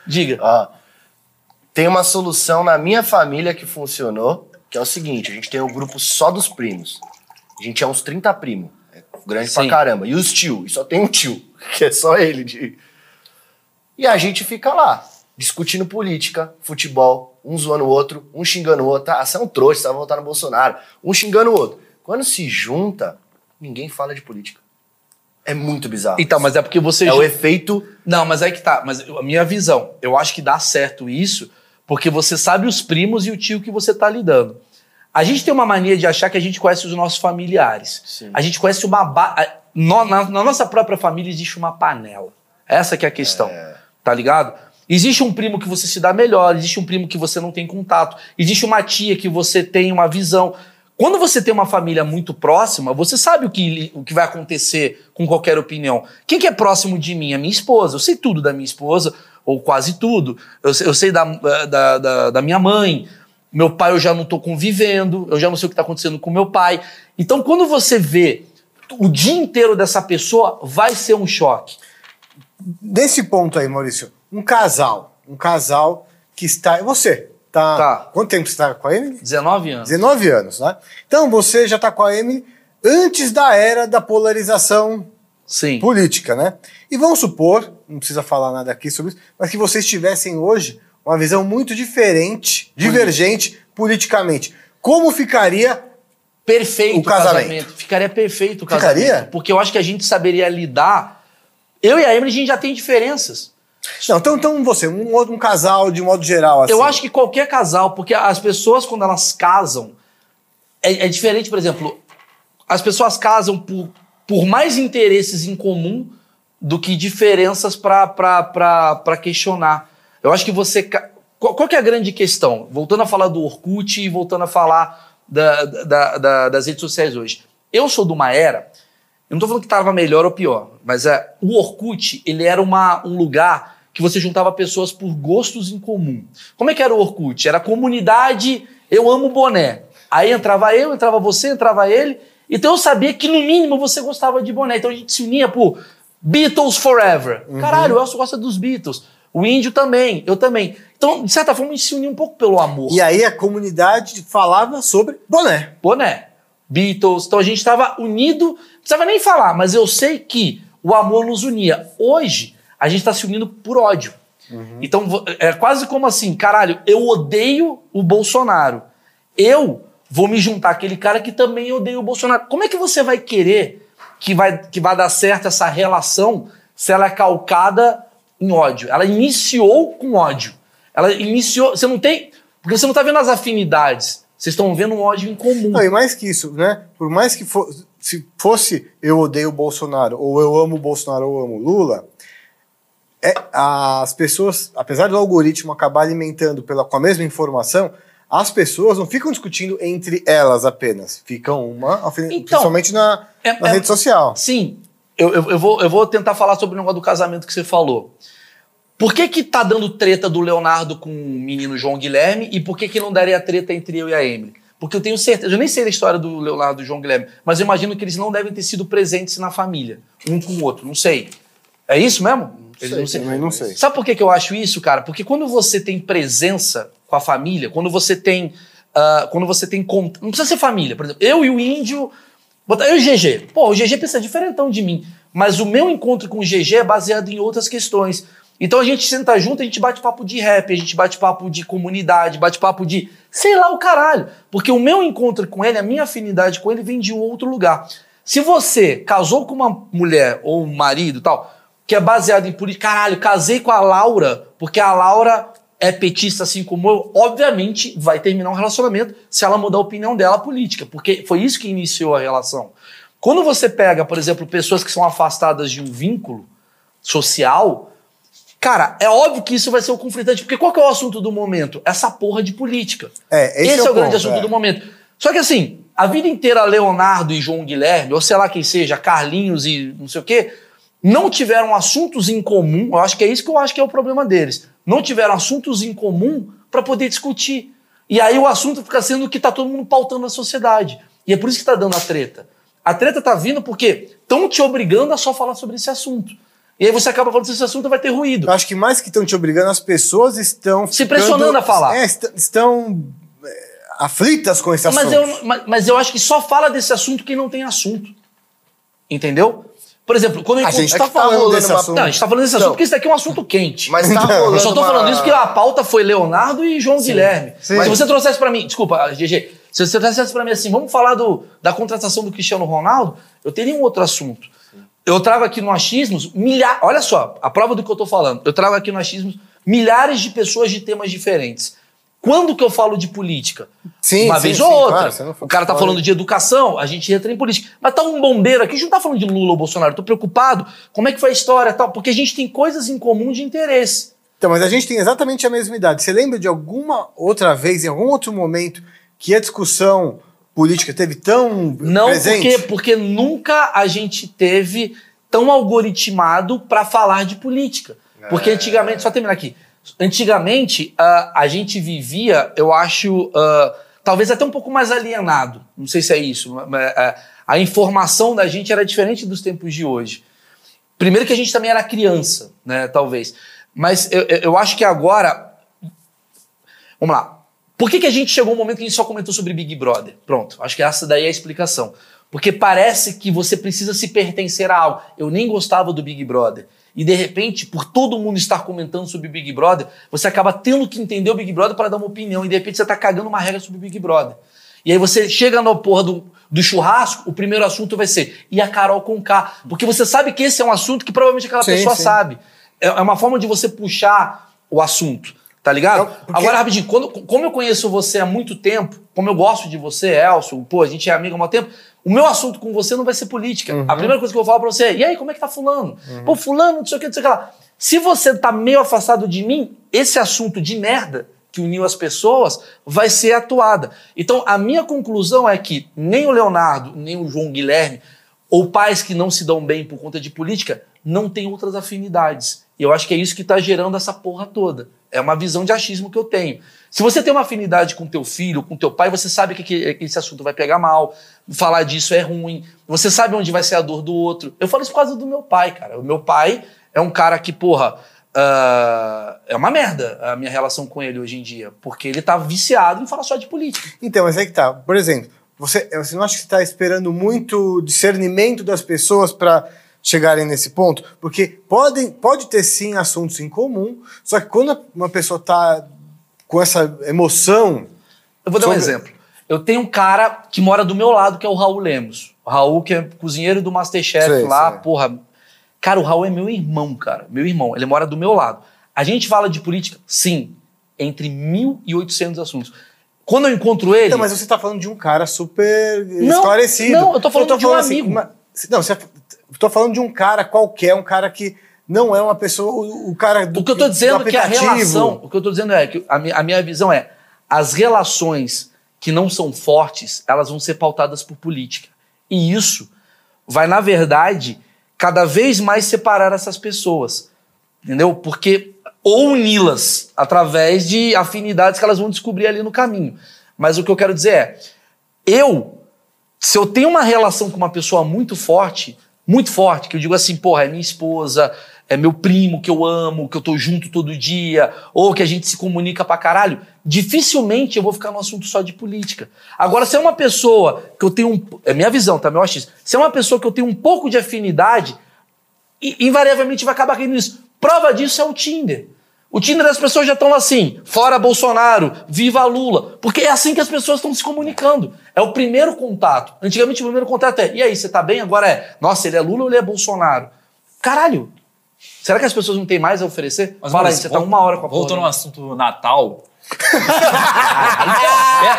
Diga. Ó, tem uma solução na minha família que funcionou, que é o seguinte: a gente tem um grupo só dos primos. A gente é uns 30 primos. É grande Sim. pra caramba. E os tio, e só tem um tio, que é só ele. de- E a gente fica lá, discutindo política, futebol, um zoando o outro, um xingando o outro. Ah, você é um trouxa, você vai votar no Bolsonaro. Um xingando o outro. Quando se junta, ninguém fala de política. É muito bizarro. Então, mas é porque você. É o efeito Não, mas aí que tá. Mas a minha visão, eu acho que dá certo isso, porque você sabe os primos e o tio que você tá lidando. A gente tem uma mania de achar que a gente conhece os nossos familiares. Sim. A gente conhece uma. Ba... na, na nossa própria família existe uma panela. Essa que é a questão. Tá ligado? Existe um primo que você se dá melhor, existe um primo que você não tem contato, existe uma tia que você tem uma visão. Quando você tem uma família muito próxima, você sabe o que, o que vai acontecer com qualquer opinião. Quem que é próximo de mim? A minha esposa. Eu sei tudo da minha esposa, ou quase tudo. Eu sei, eu sei da, da, da, da minha mãe. Meu pai eu já não estou convivendo, eu já não sei o que está acontecendo com meu pai. Então, quando você vê o dia inteiro dessa pessoa, vai ser um choque. Nesse ponto aí, Maurício, um casal, um casal que está. Você, tá? Tá. Quanto tempo você está com a Emily? 19 anos. 19 anos, né? Então você já está com a Emily antes da era da polarização Sim. política, né? E vamos supor, não precisa falar nada aqui sobre isso, mas que vocês tivessem hoje uma visão muito diferente, divergente politicamente. Como ficaria perfeito O casamento. casamento. Ficaria perfeito o Ficaria? casamento. Porque eu acho que a gente saberia lidar. Eu e a Emily, a gente já tem diferenças. Não, então, então você, um, outro- um casal de modo geral, assim. Eu acho que qualquer casal, porque as pessoas, quando elas casam, é, é diferente, por exemplo, as pessoas casam por, por mais interesses em comum do que diferenças para questionar. Eu acho que você. Qual, qual que é a grande questão? Voltando a falar do Orkut e voltando a falar da- da- da- das redes sociais hoje. Eu sou de uma era. Eu não tô falando que estava melhor ou pior, mas é, o Orkut, ele era uma, um lugar que você juntava pessoas por gostos em comum. Como é que era o Orkut? Era comunidade, eu amo boné. Aí entrava eu, entrava você, entrava ele. Então eu sabia que no mínimo você gostava de boné. Então a gente se unia por Beatles Forever. Caralho, o Elcio gosta dos Beatles. O Índio também, eu também. Então Então, de certa forma, a gente se uniu um pouco pelo amor. E aí a comunidade falava sobre boné. Boné, Beatles. Então a gente estava unido, não precisava nem falar, mas eu sei que o amor nos unia. Hoje, a gente está se unindo por ódio. Então vo- é quase como assim, caralho, eu odeio o Bolsonaro. Eu vou me juntar àquele cara que também odeia o Bolsonaro. Como é que você vai querer que vai, que vai dar certo essa relação se ela é calcada em ódio? Ela iniciou com ódio. Ela iniciou. Você não tem. Porque você não está vendo as afinidades. Vocês estão vendo um ódio em comum. Não, e mais que isso, né? Por mais que fo se fosse eu odeio o Bolsonaro, ou eu amo o Bolsonaro, ou eu amo o Lula, é, as pessoas, apesar do algoritmo acabar alimentando pela, com a mesma informação, as pessoas não ficam discutindo entre elas apenas. Ficam uma, Então, principalmente na, é- na é- rede social. Sim, eu, eu, eu vou, eu vou tentar falar sobre o negócio do casamento que você falou. Por que que tá dando treta do Leonardo com o menino João Guilherme e por que que não daria treta entre eu e a Emily? Porque eu tenho certeza, eu nem sei da história do Leonardo e do João Guilherme, mas eu imagino que eles não devem ter sido presentes na família, um com o outro, não sei. É isso mesmo? Eles não sei. Também não sei. Sabe por que, que eu acho isso, cara? Porque quando você tem presença com a família, quando você tem. ah, quando você tem. Não precisa ser família, por exemplo, eu e o índio. Eu e o GG. Pô, o GG pensa diferentão de mim. Mas o meu encontro com o GG é baseado em outras questões. Então a gente senta junto, a gente bate papo de rap, a gente bate papo de comunidade, bate papo de. sei lá o caralho. Porque o meu encontro com ele, a minha afinidade com ele vem de um outro lugar. Se você casou com uma mulher ou um marido e tal, que é baseado em política, caralho, casei com a Laura, porque a Laura é petista assim como eu, obviamente vai terminar um relacionamento se ela mudar a opinião dela política, porque foi isso que iniciou a relação. Quando você pega, por exemplo, pessoas que são afastadas de um vínculo social, cara, é óbvio que isso vai ser o conflitante, porque qual que é o assunto do momento? Essa porra de política. É, esse, Esse, é o, grande ponto, assunto é. do momento. Só que assim, a vida inteira Leonardo e João Guilherme, ou sei lá quem seja, Carlinhos e não sei o quê, não tiveram assuntos em comum. Eu acho que é isso que eu acho que é o problema deles. Não tiveram assuntos em comum para poder discutir. E aí o assunto fica sendo o que tá todo mundo pautando na sociedade. E é por isso que tá dando a treta. A treta tá vindo porque estão te obrigando a só falar sobre esse assunto. E aí você acaba falando sobre esse assunto vai ter ruído. Eu acho que mais que estão te obrigando, as pessoas estão Se pressionando a falar. É, est- estão é, aflitas com esse assunto. Mas eu, mas, mas eu acho que só fala desse assunto quem não tem assunto. Entendeu? Por exemplo, quando eu A gente É tá tá falando desse uma- assunto. Não, a gente tá falando desse assunto Não. porque isso daqui é um assunto quente. Mas tá Então, rolando Eu só tô uma- falando isso porque a pauta foi Leonardo e João Guilherme. sim. Mas se você trouxesse pra mim, desculpa, GG, se você trouxesse pra mim assim, vamos falar do, da contratação do Cristiano Ronaldo, eu teria um outro assunto. Eu trago aqui no Achismos milhares. Olha só, a prova do que eu tô falando. Eu trago aqui no Achismos milhares de pessoas de temas diferentes. Quando que eu falo de política? Sim, Uma sim, vez sim, ou outra. claro, o cara tá fala- falando de educação, a gente entra em política. Mas tá um bombeiro aqui, a gente não tá falando de Lula ou Bolsonaro. Eu tô preocupado. Como é que foi a história e tal? Porque a gente tem coisas em comum de interesse. Então, mas a gente tem exatamente a mesma idade. Você lembra de alguma outra vez, em algum outro momento, que a discussão política teve tão Não presente? porque, porque nunca a gente teve tão algoritmado para falar de política. Porque antigamente, só terminar aqui. Antigamente, ah, a gente vivia, eu acho, ah, talvez até um pouco mais alienado. Não sei se é isso. mas, ah, a informação da gente era diferente dos tempos de hoje. Primeiro que a gente também era criança, né? Talvez. Mas eu eu acho que agora. Vamos lá. Por que, que a gente chegou um momento que a gente só comentou sobre Big Brother? Pronto, acho que essa daí é a explicação. Porque parece que você precisa se pertencer a algo. Eu nem gostava do Big Brother. E de repente, por todo mundo estar comentando sobre Big Brother, você acaba tendo que entender o Big Brother para dar uma opinião. E de repente você tá cagando uma regra sobre o Big Brother. E aí você chega na porra do, do churrasco, o primeiro assunto vai ser e a Carol com K. Porque você sabe que esse é um assunto que provavelmente aquela Sim, pessoa sim. sabe. É é uma forma de você puxar o assunto, tá ligado? Não, porque- Agora, rapidinho, quando, como eu conheço você há muito tempo, como eu gosto de você, Elcio, pô, a gente é amigo há muito tempo, o meu assunto com você não vai ser política. Uhum. A primeira coisa que eu vou falar pra você é, e aí, como é que tá fulano? Pô, fulano, não sei o que, não sei o que lá. Se você tá meio afastado de mim, esse assunto de merda que uniu as pessoas vai ser atuada. Então, a minha conclusão é que nem o Leonardo, nem o João Guilherme, ou pais que não se dão bem por conta de política, não têm outras afinidades. E eu acho que é isso que está gerando essa porra toda. É uma visão de achismo que eu tenho. Se você tem uma afinidade com teu filho, com teu pai, você sabe que, que- que esse assunto vai pegar mal, falar disso é ruim, você sabe onde vai ser a dor do outro. Eu falo isso por causa do meu pai, cara. O meu pai é um cara que, porra, ah, é uma merda a minha relação com ele hoje em dia, porque ele tá viciado em falar só de política. Então, mas é que tá. Por exemplo, você, você não acha que está esperando muito discernimento das pessoas para chegarem nesse ponto? Porque podem, pode ter sim assuntos em comum, só que quando uma pessoa está com essa emoção. Eu vou dar um sobre- exemplo. Eu tenho um cara que mora do meu lado, que é o Raul Lemos. O Raul, que é cozinheiro do Masterchef Sei, lá, sei. porra. Cara, o Raul é meu irmão, cara. Meu irmão. Ele mora do meu lado. A gente fala de política? Sim. Entre 1.800 assuntos. Quando eu encontro ele. Então, mas você está falando de um cara super Não, esclarecido. não, eu tô falando de um amigo. uma- não, você, tô falando de um cara qualquer, um cara que não é uma pessoa, o, cara do O que eu tô dizendo do é que a relação. O que eu tô dizendo é que a minha, a minha visão é: as relações que não são fortes, elas vão ser pautadas por política. E isso vai, na verdade, cada vez mais separar essas pessoas. Entendeu? Porque. Ou uni-las através de afinidades que elas vão descobrir ali no caminho. Mas o que eu quero dizer é: eu, se eu tenho uma relação com uma pessoa muito forte, muito forte, que eu digo assim, porra, é minha esposa, é meu primo que eu amo, que eu tô junto todo dia, ou que a gente se comunica pra caralho, dificilmente eu vou ficar no assunto só de política. Agora, se é uma pessoa que eu tenho um. É minha visão, tá? Meu achismo. Se é uma pessoa que eu tenho um pouco de afinidade, invariavelmente vai acabar caindo nisso. Prova disso é o Tinder. O Tinder as pessoas já estão assim, fora Bolsonaro, viva Lula. Porque é assim que as pessoas estão se comunicando. É o primeiro contato. Antigamente o primeiro contato é, e aí, você tá bem? Agora é, nossa, ele é Lula ou ele é Bolsonaro? Caralho. Será que as pessoas não têm mais a oferecer? Mas, Fala aí, Maurício, você tá uma hora com a Voltando ao assunto Natal. tem,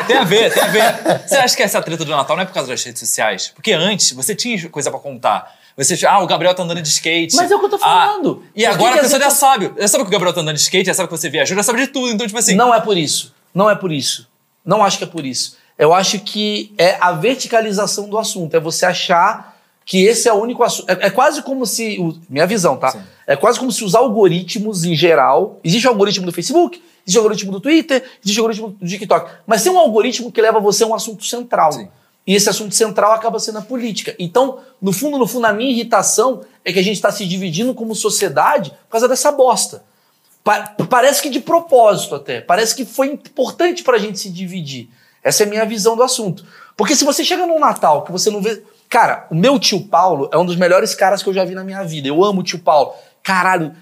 tem a ver, tem a ver. Você acha que essa treta do Natal não é por causa das redes sociais? Porque antes você tinha coisa pra contar. Você ah, o Gabriel tá andando de skate. Mas é o que eu tô Ah, falando. e Por que agora que a as pessoa já redes- sabe. Já sabe que o Gabriel tá andando de skate, já sabe que você viajou, já sabe de tudo. Então, tipo assim. Não é por isso. Não é por isso. Não acho que é por isso. Eu acho que é a verticalização do assunto. É você achar que esse é o único assunto. É, é quase como se. o- minha visão, tá? Sim. É quase como se os algoritmos em geral. Existe o algoritmo do Facebook, existe o algoritmo do Twitter, existe o algoritmo do TikTok. Mas tem um algoritmo que leva você a um assunto central. Sim. E esse assunto central acaba sendo a política. Então, no fundo, no fundo, a minha irritação é que a gente está se dividindo como sociedade por causa dessa bosta. Pa- parece que de propósito até. Parece que foi importante pra gente se dividir. Essa é a minha visão do assunto. Porque se você chega num Natal que você não vê. Cara, o meu tio Paulo é um dos melhores caras que eu já vi na minha vida. Eu amo o tio Paulo. Caralho,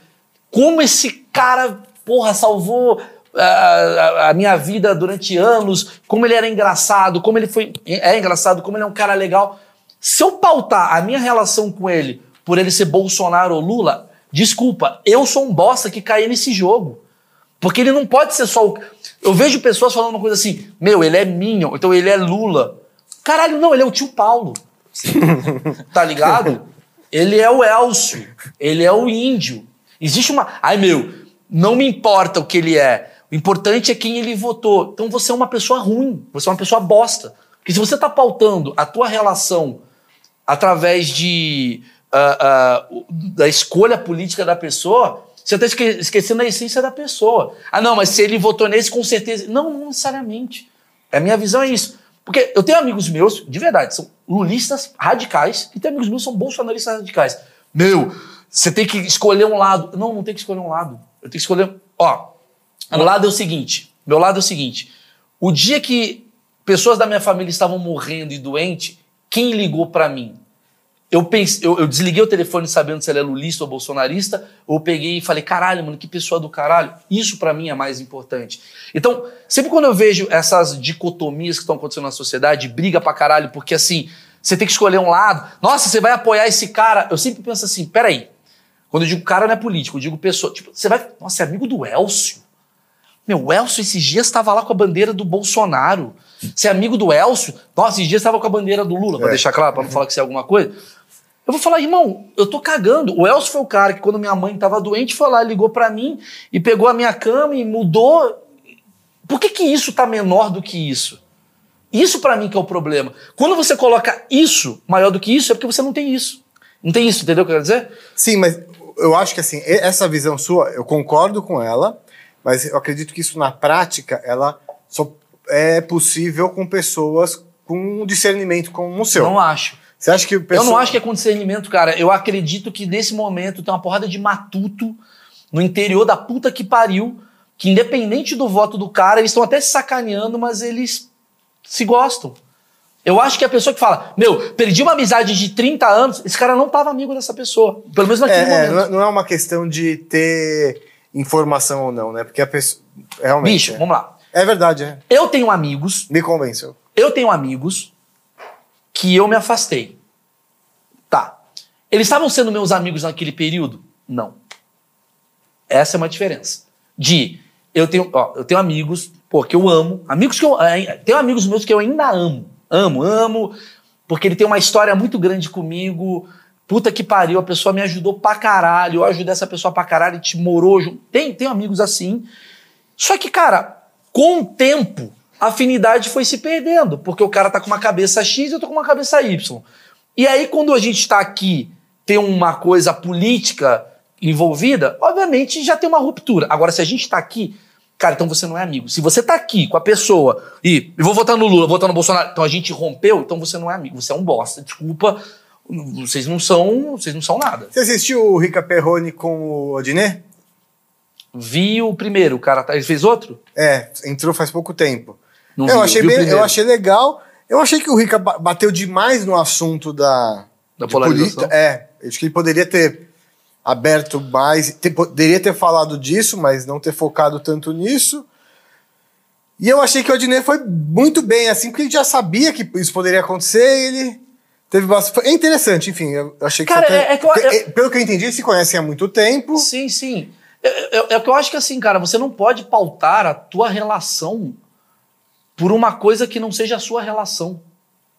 como esse cara, porra, salvou a, a minha vida durante anos, como ele era engraçado, como ele foi. É engraçado, como ele é um cara legal. Se eu pautar a minha relação com ele por ele ser Bolsonaro ou Lula, desculpa, eu sou um bosta que caí nesse jogo. Porque ele não pode ser só o. Eu vejo pessoas falando uma coisa assim, meu, ele é Minion, então ele é Lula. Caralho, não, ele é o tio Paulo. tá ligado? Ele é o Elcio, ele é o índio. Existe uma. Ai, meu, não me importa o que ele é. O importante é quem ele votou. Então você é uma pessoa ruim, você é uma pessoa bosta. Porque se você tá pautando a tua relação através de ah, o- da escolha política da pessoa, você está esquecendo a essência da pessoa. Ah, não, mas se ele votou nesse, com certeza. Não, não necessariamente. A minha visão é isso. Porque eu tenho amigos meus, de verdade, são lulistas radicais, e tem amigos meus que são bolsonaristas radicais. Meu, você tem que escolher um lado. Não, não tem que escolher um lado. Eu tenho que escolher. Ó, o lado é o seguinte. Meu lado é o seguinte. O dia que pessoas da minha família estavam morrendo e doentes, quem ligou pra mim? Eu, pensei, eu, eu desliguei o telefone sabendo se ele é lulista ou bolsonarista, ou eu peguei e falei, caralho, mano, que pessoa do caralho. Isso pra mim é mais importante. Então, sempre quando eu vejo essas dicotomias que estão acontecendo na sociedade, briga pra caralho, porque assim, você tem que escolher um lado. Nossa, você vai apoiar esse cara. Eu sempre penso assim, peraí. Quando eu digo cara não é político, eu digo pessoa. Tipo, você vai. Nossa, é amigo do Elcio. Meu, o Elcio esses dias estava lá com a bandeira do Bolsonaro. Você é amigo do Elcio? Nossa, esses dias estava com a bandeira do Lula, pra É. deixar claro, pra não falar que isso é alguma coisa. Eu vou falar, irmão, eu tô cagando. O Elcio foi o cara que, quando minha mãe tava doente, foi lá, ligou pra mim e pegou a minha cama e mudou. Por que, que isso tá menor do que isso? Isso pra mim que é o problema. Quando você coloca isso maior do que isso, é porque você não tem isso. Não tem isso, entendeu o que eu quero dizer? Sim, mas eu acho que assim, essa visão sua, eu concordo com ela, mas eu acredito que isso na prática, ela só é possível com pessoas com um discernimento como o seu. Não acho. Você acha que Eu não acho que é com discernimento, cara. Eu acredito que nesse momento tem uma porrada de matuto no interior da puta que pariu, que independente do voto do cara, eles estão até se sacaneando, mas eles se gostam. Eu acho que a pessoa que fala, meu, perdi uma amizade de 30 anos, esse cara não tava amigo dessa pessoa. Pelo menos naquele É, é, momento. não não é uma questão de ter informação ou não, né? Porque a pessoa. Realmente. Bicho, é. vamos lá. É verdade, é. Eu tenho amigos, Me convenceu. eu tenho amigos que eu me afastei. Tá. Eles estavam sendo meus amigos naquele período? Não. Essa é uma diferença. De eu tenho, ó, eu tenho amigos, pô, que eu amo, amigos que eu eh, tenho amigos meus que eu ainda amo. Amo, amo, porque ele tem uma história muito grande comigo. Puta que pariu, a pessoa me ajudou pra caralho, eu ajudei essa pessoa pra caralho, gente morou junto. Tem, tem amigos assim. Só que, cara, com o tempo, a afinidade foi se perdendo, porque o cara tá com uma cabeça X e eu tô com uma cabeça Y. E aí, quando a gente tá aqui, tem uma coisa política envolvida, obviamente já tem uma ruptura. Agora, se a gente tá aqui, cara, então você não é amigo. Se você tá aqui com a pessoa e eu vou votar no Lula, vou votar no Bolsonaro, então a gente rompeu, então você não é amigo, você é um bosta. Desculpa, vocês não são, vocês não são nada. Você assistiu o Rica Perrone com o Odinê? Vi o primeiro, o cara tá, ele fez outro? É, entrou faz pouco tempo. Não eu, vi, achei o bem, eu achei legal. Eu achei que o Rica ba- bateu demais no assunto da, Da polarização. política. É, acho que ele poderia ter aberto mais, ter- poderia ter falado disso, mas não ter focado tanto nisso. E eu achei que o Odinê foi muito bem, assim, porque ele já sabia que isso poderia acontecer ele teve bastante. É interessante, enfim, eu achei que Cara, até- é- é que eu- é, Pelo que eu entendi, eles se conhecem há muito tempo. Sim, sim. É, é, é o que eu acho que assim, cara, você não pode pautar a tua relação por uma coisa que não seja a sua relação.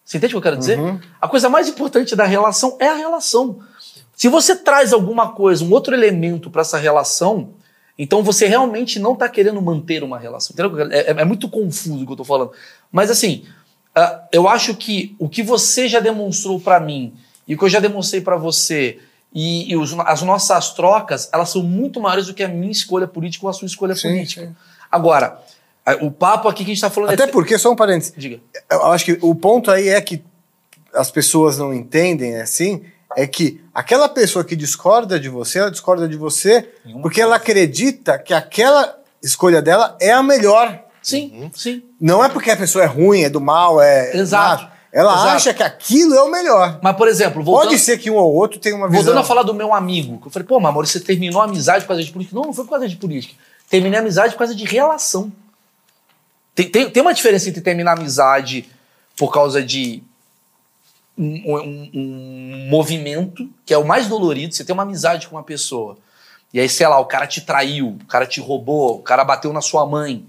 Você entende o que eu quero dizer? Uhum. A coisa mais importante da relação é a relação. Se você traz alguma coisa, um outro elemento para essa relação, então você realmente não está querendo manter uma relação. Entendeu? É, é- é muito confuso o que eu estou falando. Mas assim, ah, eu acho que o que você já demonstrou para mim e o que eu já demonstrei para você e, e os- as nossas trocas, elas são muito maiores do que a minha escolha política ou a sua escolha Sim, política. sim. Agora, o papo aqui que a gente está falando Até é... porque, só um parênteses, Diga. eu acho que o ponto aí é que as pessoas não entendem assim, é que aquela pessoa que discorda de você, ela discorda de você porque ela acredita que aquela escolha dela é a melhor. Sim, sim. Não é porque a pessoa é ruim, é do mal, é. Exato. Ela Exato. acha que aquilo é o melhor. Mas, por exemplo, voltando... Pode ser que um ou outro tenha uma visão. Voltando a falar do meu amigo, que eu falei, pô, Mamoro, você terminou a amizade por causa de política? Não, não foi por causa de política. Terminei a amizade por causa de relação. Tem, tem, tem uma diferença entre terminar a amizade por causa de um, um- um movimento, que é o mais dolorido, você tem uma amizade com uma pessoa. E aí, sei lá, o cara te traiu, o cara te roubou, o cara bateu na sua mãe.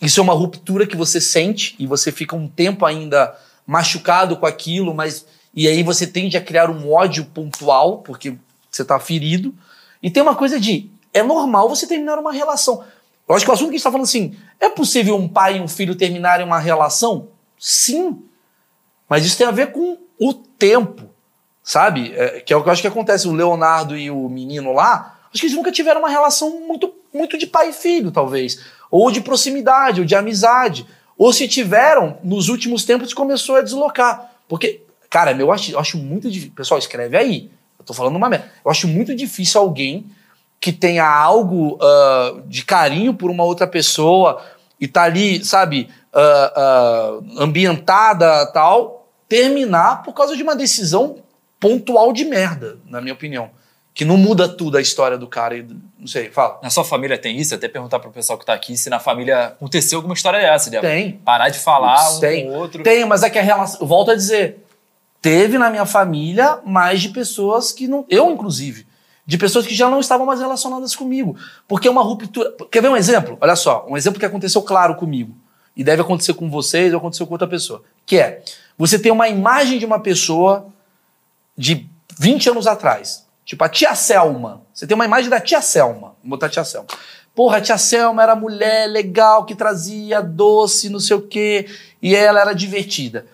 Isso é uma ruptura que você sente e você fica um tempo ainda machucado com aquilo, mas e aí você tende a criar um ódio pontual porque você tá ferido. E tem uma coisa de é normal você terminar uma relação. Eu acho que o assunto que a gente tá falando assim, é possível um pai e um filho terminarem uma relação? Sim. Mas isso tem a ver com o tempo, sabe? É, que é o que eu acho que acontece. O Leonardo e o menino lá, acho que eles nunca tiveram uma relação muito, muito de pai e filho, talvez. Ou de proximidade, ou de amizade. Ou se tiveram, nos últimos tempos começou a deslocar. Porque, cara, eu acho, eu acho muito difícil. Pessoal, escreve aí. Eu tô falando uma merda. Eu acho muito difícil alguém que tenha algo ah, de carinho por uma outra pessoa e tá ali, sabe, ah, ah, ambientada tal, terminar por causa de uma decisão pontual de merda, na minha opinião. Que não muda tudo a história do cara. e Não sei, fala. Na sua família tem isso? Até perguntar pro pessoal que tá aqui se na família aconteceu alguma história dessa. De Tem. Parar de falar um tem, com o outro. tem, mas é que a relação. Volto a dizer. Teve na minha família mais de pessoas que não. Eu, inclusive. De pessoas que já não estavam mais relacionadas comigo. Porque é uma ruptura. Quer ver um exemplo? Olha só, um exemplo que aconteceu claro comigo. E deve acontecer com vocês ou aconteceu com outra pessoa. Que é: você tem uma imagem de uma pessoa de 20 anos atrás. Tipo a tia Selma. Você tem uma imagem da tia Selma. Vou botar a tia Selma. Porra, a tia Selma era mulher legal, que trazia doce, não sei o quê, e ela era divertida.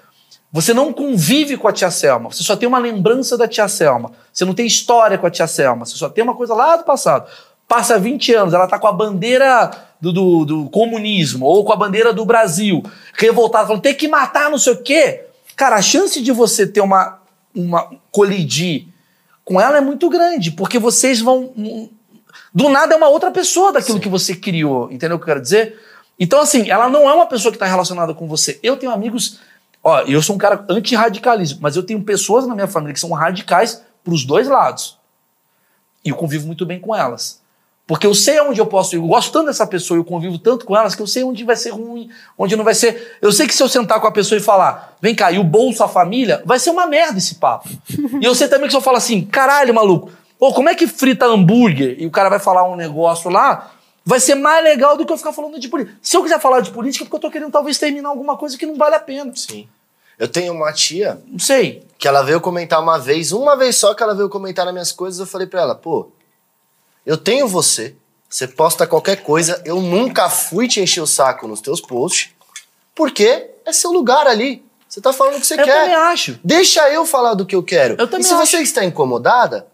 Você não convive com a tia Selma, você só tem uma lembrança da tia Selma. Você não tem história com a tia Selma, você só tem uma coisa lá do passado. Passa 20 anos, ela tá com a bandeira do, do, do comunismo, ou com a bandeira do Brasil, revoltada, falando, tem que matar, não sei o quê. Cara, a chance de você ter uma, uma colidir com ela é muito grande, porque vocês vão. do nada é uma outra pessoa daquilo que você criou. Entendeu o que eu quero dizer? Então, assim, ela não é uma pessoa que está relacionada com você. Eu tenho amigos. Ó, eu sou um cara anti-radicalismo, mas eu tenho pessoas na minha família que são radicais para os dois lados. E eu convivo muito bem com elas. Porque eu sei onde eu posso ir. Eu gosto tanto dessa pessoa, eu convivo tanto com elas, que eu sei onde vai ser ruim, onde não vai ser. Eu sei que se eu sentar com a pessoa e falar, vem cá, e o bolso, a família, vai ser uma merda esse papo. e eu sei também que se eu falar assim, caralho, maluco, pô, como é que frita hambúrguer? E o cara vai falar um negócio lá, vai ser mais legal do que eu ficar falando de política. Se eu quiser falar de política, é porque eu tô querendo talvez terminar alguma coisa que não vale a pena. Sim. Eu tenho uma tia Não sei. que ela veio comentar uma vez, uma vez só que ela veio comentar nas minhas coisas, eu falei pra ela, pô, eu tenho você, você posta qualquer coisa, eu nunca fui te encher o saco nos teus posts, porque é seu lugar ali. Você tá falando o que você Eu quer. também acho. Deixa eu falar do que eu quero. Eu também e se acho. você está incomodada,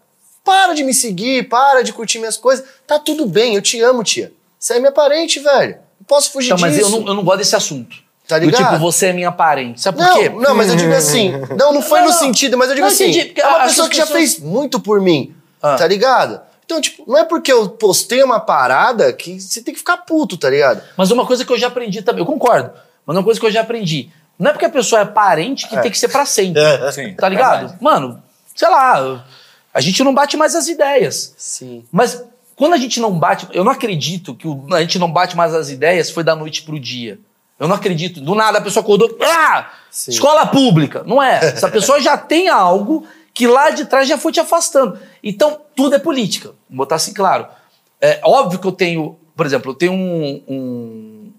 para de me seguir, para de curtir minhas coisas. Tá tudo bem, eu te amo, tia. Você é minha parente, velho. Não posso fugir Então, mas disso. eu não, eu não gosto desse assunto. Tá Do ligado? tipo, você é minha parente. Sabe por Não, quê? não, mas eu digo assim. Não, não foi Não, no não. sentido, mas eu digo Não, assim. entendi, porque é uma pessoa que que as já pessoas- fez muito por mim. Ah. Tá ligado? Então, tipo, não é porque eu postei uma parada que você tem que ficar puto, tá ligado? Mas uma coisa que eu já aprendi também, eu concordo, mas uma coisa que eu já aprendi, não é porque a pessoa é parente que tem que ser pra sempre. Sim. Tá ligado? Verdade. Mano, sei lá, a gente não bate mais as ideias. Sim. Mas quando a gente não bate, eu não acredito que o- a gente não bate mais as ideias foi da noite pro dia. Eu não acredito. Do nada a pessoa acordou, ah, Sim. escola pública. Não é. Essa pessoa já tem algo que lá de trás já foi te afastando. Então, tudo é política. Vou botar assim claro. É óbvio que eu tenho, por exemplo, eu tenho um, um,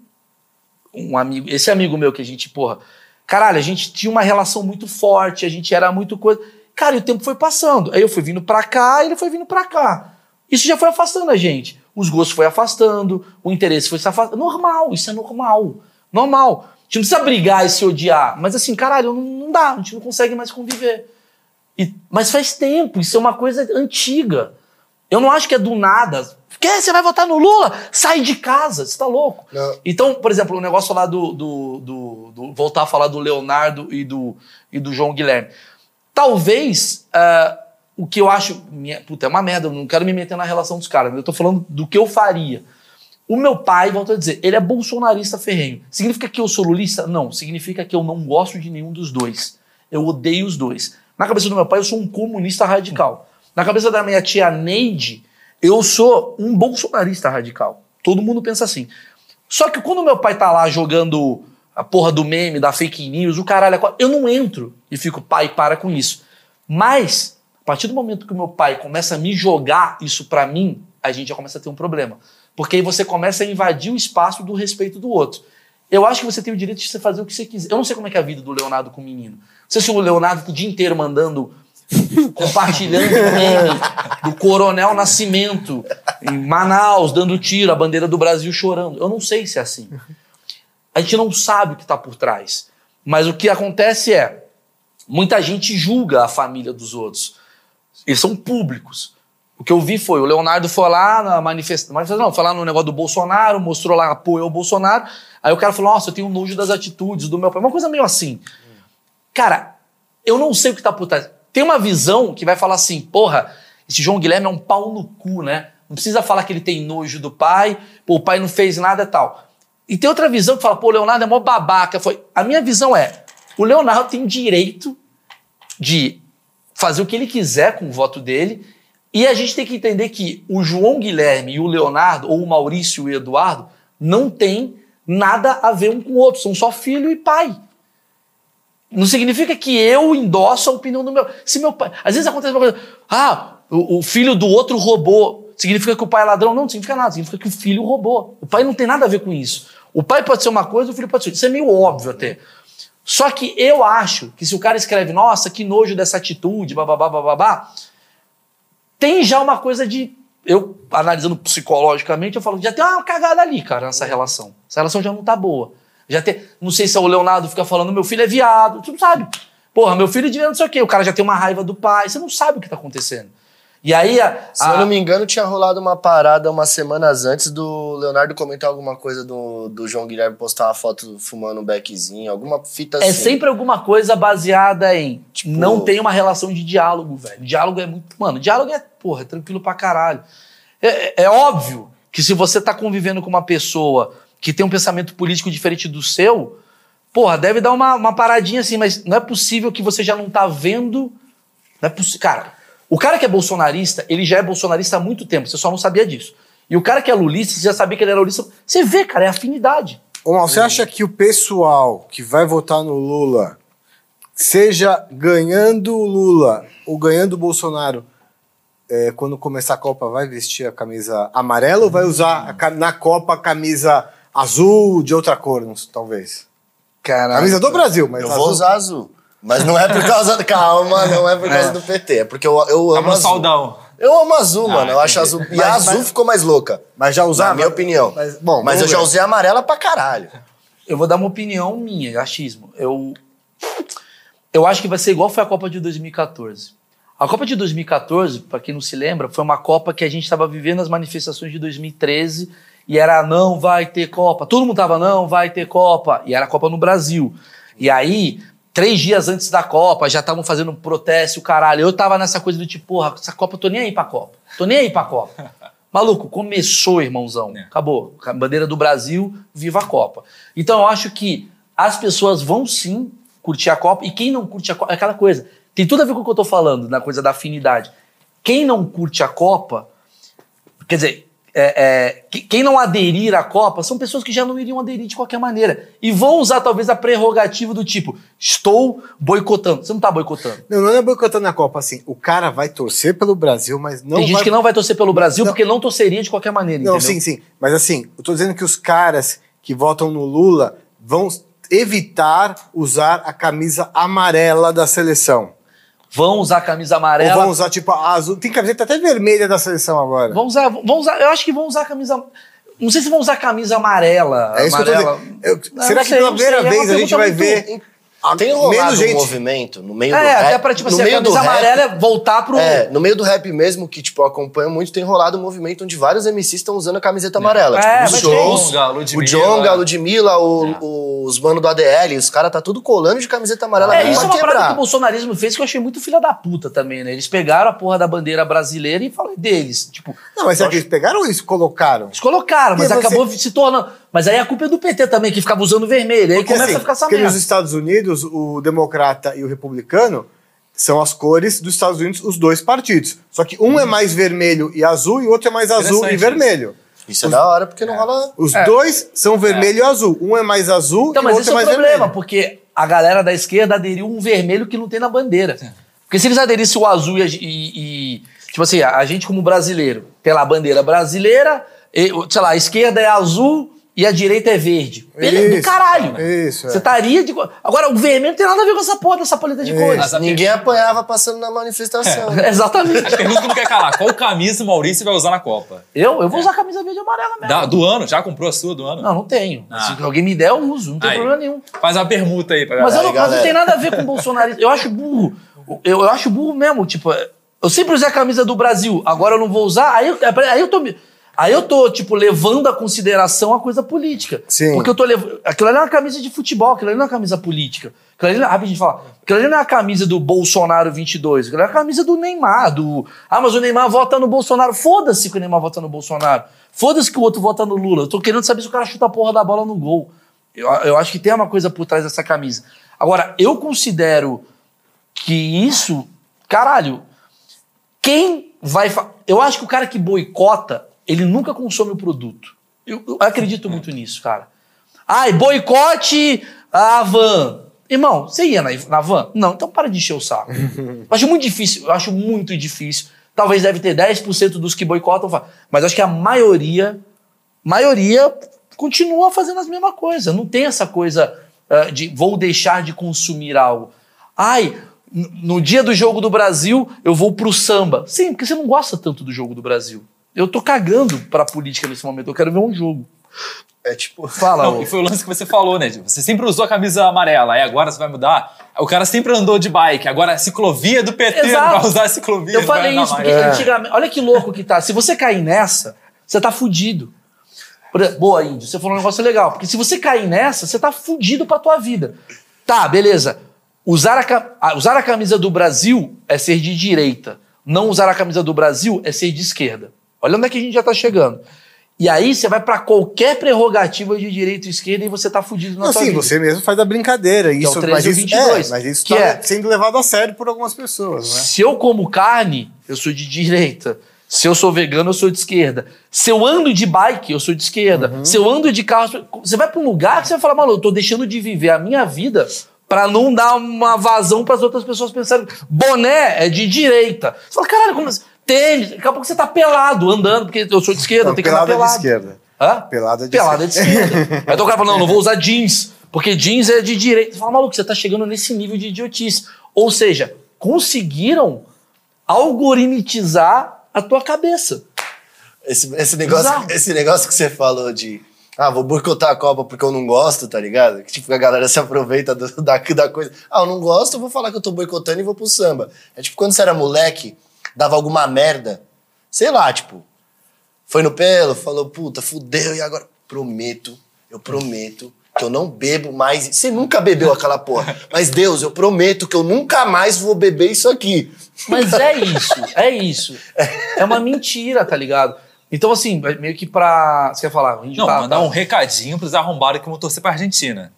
um amigo, esse amigo meu que a gente, porra, caralho, a gente tinha uma relação muito forte, a gente era muito coisa. Cara, e o tempo foi passando. Aí eu fui vindo pra cá, ele foi vindo pra cá. Isso já foi afastando a gente. Os gostos foi afastando, o interesse foi se afastando. Normal, isso é normal. Normal. A gente não precisa brigar e se odiar. Mas assim, caralho, não, não dá, a gente não consegue mais conviver. E- mas faz tempo, isso é uma coisa antiga. Eu não acho que é do nada. Quer? Você vai votar no Lula? Sai de casa, você tá louco. Não. Então, por exemplo, o negócio lá do, do, do- do- Voltar a falar do Leonardo e do, e do João Guilherme. Talvez ah, o que eu acho. Minha, puta, é uma merda, eu não quero me meter na relação dos caras, mas eu tô falando do que eu faria. O meu pai, volto a dizer, ele é bolsonarista ferrenho. Significa que eu sou lulista? Não. Significa que eu não gosto de nenhum dos dois. Eu odeio os dois. Na cabeça do meu pai, eu sou um comunista radical. Na cabeça da minha tia Neide, eu sou um bolsonarista radical. Todo mundo pensa assim. Só que quando meu pai tá lá jogando a porra do meme, da fake news, o caralho, eu não entro e fico, pai, para com isso. Mas, a partir do momento que o meu pai começa a me jogar isso pra mim, a gente já começa a ter um problema. Porque aí você começa a invadir o espaço do respeito do outro. Eu acho que você tem o direito de você fazer o que você quiser. Eu não sei como é é a vida do Leonardo com o menino. Não sei se o Leonardo tá o dia inteiro mandando, compartilhando meme do Coronel Nascimento em Manaus, dando tiro, a bandeira do Brasil chorando. Eu não sei se é assim. A gente não sabe o que está por trás. Mas o que acontece é, muita gente julga a família dos outros. Eles são públicos. O que eu vi foi, o Leonardo foi lá na manifestação, não, foi lá no negócio do Bolsonaro, mostrou lá apoio ao Bolsonaro, aí o cara falou, nossa, eu tenho nojo das atitudes do meu pai, uma coisa meio assim. Cara, eu não sei o que tá por trás. Tem uma visão que vai falar assim, porra, esse João Guilherme é um pau no cu, né? Não precisa falar que ele tem nojo do pai, pô, o pai não fez nada e tal. E tem outra visão que fala, pô, o Leonardo é mó babaca. Foi... A minha visão é, o Leonardo tem direito de fazer o que ele quiser com o voto dele, e a gente tem que entender que o João Guilherme e o Leonardo, ou o Maurício e o Eduardo, não tem nada a ver um com o outro, são só filho e pai. Não significa que eu endosso a opinião do meu. Se meu pai. Às vezes acontece uma coisa. Ah, o, o filho do outro roubou. Significa que o pai é ladrão? Não, não significa nada. Significa que o filho roubou. O pai não tem nada a ver com isso. O pai pode ser uma coisa, o filho pode ser. Isso é meio óbvio até. Só que eu acho que se o cara escreve, nossa, que nojo dessa atitude, bababá, bababá, tem já uma coisa de. Eu, analisando psicologicamente, eu falo, já tem uma cagada ali, cara, nessa relação. Essa relação já não tá boa. Já tem. Não sei se é o Leonardo fica falando, meu filho é viado. Tu não sabe. Porra, meu filho devia não sei o quê. O cara já tem uma raiva do pai. Você não sabe o que tá acontecendo. E aí. A, Se a- eu não me engano, tinha rolado uma parada umas semanas antes do Leonardo comentar alguma coisa do, do João Guilherme postar uma foto fumando um beckzinho, alguma fita É assim. sempre alguma coisa baseada em Tipo- não tem uma relação de diálogo, velho. Diálogo é muito. Mano, diálogo é, porra, é tranquilo pra caralho. É, é óbvio que se você tá convivendo com uma pessoa que tem um pensamento político diferente do seu, porra, deve dar uma, uma paradinha assim, mas não é possível que você já não tá vendo. Não é possível. Cara, o cara que é bolsonarista, ele já é bolsonarista há muito tempo, você só não sabia disso. E o cara que é lulista, você já sabia que ele era lulista. Você vê, cara, é afinidade. Ô, Mal, você acha que o pessoal que vai votar no Lula, seja ganhando o Lula ou ganhando o Bolsonaro, é, quando começar a Copa, vai vestir a camisa amarela ou vai usar a na Copa a camisa azul de outra cor, talvez? Cara, Camisa do Brasil, mas Eu azul. vou usar azul. Mas não é por causa. Calma, não é por causa do PT. É porque eu, eu Tá amo azul. saldão. Eu amo azul, Ah, mano. Eu acho azul. E Mas- a azul mas- ficou mais louca. Mas já usava? Na minha opinião. Mas, bom, Mas eu vamos já ver. usei amarela pra caralho. Eu vou dar uma opinião minha, achismo. Eu, eu acho que vai ser igual foi a Copa de 2014. A Copa de 2014, para quem não se lembra, foi uma Copa que a gente estava vivendo as manifestações de 2013 e era não vai ter Copa. Todo mundo tava não vai ter Copa e era a Copa no Brasil. E aí, três dias antes da Copa, já estavam fazendo um protesto, o caralho. Eu tava nessa coisa do tipo, porra, essa Copa eu tô nem aí pra Copa. Tô nem aí pra Copa. Maluco, começou, irmãozão. É. Acabou. A bandeira do Brasil, viva a Copa. Então eu acho que as pessoas vão sim curtir a Copa. E quem não curte a Copa, é aquela coisa. Tem tudo a ver com o que eu tô falando, na coisa da afinidade. Quem não curte a Copa, quer dizer, é, é, que- quem não aderir à Copa são pessoas que já não iriam aderir de qualquer maneira. E vão usar talvez a prerrogativa do tipo, estou boicotando. Você não tá boicotando. Não, não é boicotando a Copa, assim. O cara vai torcer pelo Brasil, mas não Tem gente vai... que não vai torcer pelo Brasil Não. porque não torceria de qualquer maneira, Não, entendeu? sim, sim. Mas assim, eu tô dizendo que os caras que votam no Lula vão evitar usar a camisa amarela da seleção. Vão usar a camisa Ou amarela. vão usar, tipo, azul. Tem camiseta até vermelha da seleção agora. Vão usar, vão usar, eu acho que vão usar a camisa. Não sei se vão usar a camisa amarela. É isso que eu tô amarela. dizendo. Eu- será que sei, pela não sei, primeira é vez a gente vai muito- ver Tem menos rolado um gente? movimento no meio do É, rap. até pra, tipo no assim, a meio do camisa rap, amarela voltar pro. É, no meio do rap mesmo, que tipo, eu acompanho muito, tem rolado um movimento onde vários MCs estão usando a camiseta amarela. É, tipo, mas os tem. shows, Ludmilla. o Jonga, a Ludmilla, o- os manos do ADL, os caras tá tudo colando de camiseta amarela É, isso é uma parada que o quebrar. bolsonarismo fez que eu achei muito filha da puta também, né? Eles pegaram a porra da bandeira brasileira e falaram deles. Tipo, Não, mas será que eles pegaram ou eles colocaram? eles colocaram, mas você- acabou se tornando. Mas aí a culpa é do PT também, que ficava usando vermelho. Aí Porque, começa assim, a ficar essa porque merda. nos Estados Unidos, o democrata e o republicano são as cores dos Estados Unidos, os dois partidos. Só que um é mais vermelho e azul e o outro é mais azul e vermelho. Isso é da hora, porque não rola. Os É. dois são vermelho e azul. Um é mais azul Então, e o mas outro esse é é o mais problema, vermelho. porque a galera da esquerda aderiu um vermelho que não tem na bandeira. Porque se eles aderissem o azul e, e- e- tipo assim, a gente como brasileiro, pela bandeira brasileira, e, o- sei lá, a esquerda é azul e a direita é verde. Beleza, do Isso, caralho. isso, é. Você estaria de... Agora, o vermelho não tem nada a ver com essa porra dessa paleta de Isso. cores. Mas a Ninguém apanhava passando na manifestação. Exatamente. A pergunta que não quer calar. Qual camisa o Maurício vai usar na Copa? Eu, eu vou usar a camisa verde e amarela mesmo. Da- do ano? Já comprou a sua do ano? Não, não tenho. Ah. Se alguém me der, eu uso. Não tem Aí. problema nenhum. Faz uma permuta aí pra Mas, eu galera. não, mas não tem nada a ver com bolsonarismo. Eu acho burro. Eu, eu acho burro mesmo. Tipo, eu sempre usei a camisa do Brasil, agora eu não vou usar. Aí, eu- aí eu tô. Aí eu tô, tipo, levando a consideração a coisa política. Sim. Porque eu tô levando. Aquilo ali é uma camisa de futebol, aquilo ali não é uma camisa política. Aquilo ali, rapidinho, falar. Aquilo ali não é a camisa do Bolsonaro 22, aquilo ali é a camisa do Neymar. Do, ah, mas o Neymar vota no Bolsonaro. Foda-se que o Neymar vota no Bolsonaro. Foda-se que o outro vota no Lula. Eu tô querendo saber se o cara chuta a porra da bola no gol. Eu, eu acho que tem uma coisa por trás dessa camisa. Agora, eu considero que isso, caralho, quem vai. fa- Eu acho que o cara que boicota, ele nunca consome o produto. Eu, eu acredito muito nisso, cara. Ai, boicote a van. Irmão, você ia na, na van? Não, então para de encher o saco. eu acho muito difícil, eu acho muito difícil. Talvez deve ter 10% dos que boicotam, mas acho que a maioria, maioria continua fazendo as mesmas coisas. Não tem essa coisa ah, de vou deixar de consumir algo. Ai, no dia do jogo do Brasil, eu vou pro samba. Sim, porque você não gosta tanto do jogo do Brasil. Eu tô cagando pra política nesse momento, eu quero ver um jogo. É tipo. Fala, Não, e foi o lance que você falou, né? Você sempre usou a camisa amarela, aí agora você vai mudar. O cara sempre andou de bike, agora a ciclovia do PT Exato. não vai usar a ciclovia. Eu falei isso, porque antigamente. Olha que louco que tá. Se você cair nessa, você tá fudido. Boa, Índio, você falou um negócio legal. Porque se você cair nessa, você tá fudido pra tua vida. Tá, beleza. Usar a- usar a camisa do Brasil é ser de direita. Não usar a camisa do Brasil é ser de esquerda. Olha onde é que a gente já tá chegando. E aí você vai pra qualquer prerrogativa de direita e esquerda e você tá fudido na Não, sua sim, vida. você mesmo faz a brincadeira. é o Isso, 13 mas isso, 22, é, mas isso que tá é- sendo levado a sério por algumas pessoas, né? Se eu como carne, eu sou de direita. Se eu sou vegano, eu sou de esquerda. Se eu ando de bike, eu sou de esquerda. Uhum. Se eu ando de carro, você vai pra um lugar que você vai falar, mano, eu tô deixando de viver a minha vida pra não dar uma vazão pras outras pessoas pensarem. Boné é de direita. Você fala, caralho, como assim? Tênis, daqui a pouco você tá pelado andando, porque eu sou de esquerda, tenho que andar pelada é de pelado. esquerda. Hã? Pelada é de Pelada é de esquerda. esquerda. Aí o cara fala, não, não vou usar jeans, porque jeans é de direita. Você fala, maluco, você tá chegando nesse nível de idiotice. Ou seja, conseguiram algoritmizar a tua cabeça. Esse, esse, negócio, esse negócio que você falou de. Ah, vou boicotar a Copa porque eu não gosto, tá ligado? Que tipo, a galera se aproveita do- da, da coisa. Ah, eu não gosto, eu vou falar que eu tô boicotando e vou pro samba. É tipo, quando você era moleque, dava alguma merda. Sei lá, tipo, foi no pelo, falou, puta, fudeu, e agora? Prometo, eu prometo que eu não bebo mais. Você nunca bebeu aquela porra. Mas Deus, eu prometo que eu nunca mais vou beber isso aqui. Mas é isso, é isso. É uma mentira, tá ligado? Então, assim, meio que pra. Você quer falar? Gente Não, tá- mandar tá- um recadinho pros arrombados que vão torcer pra Argentina.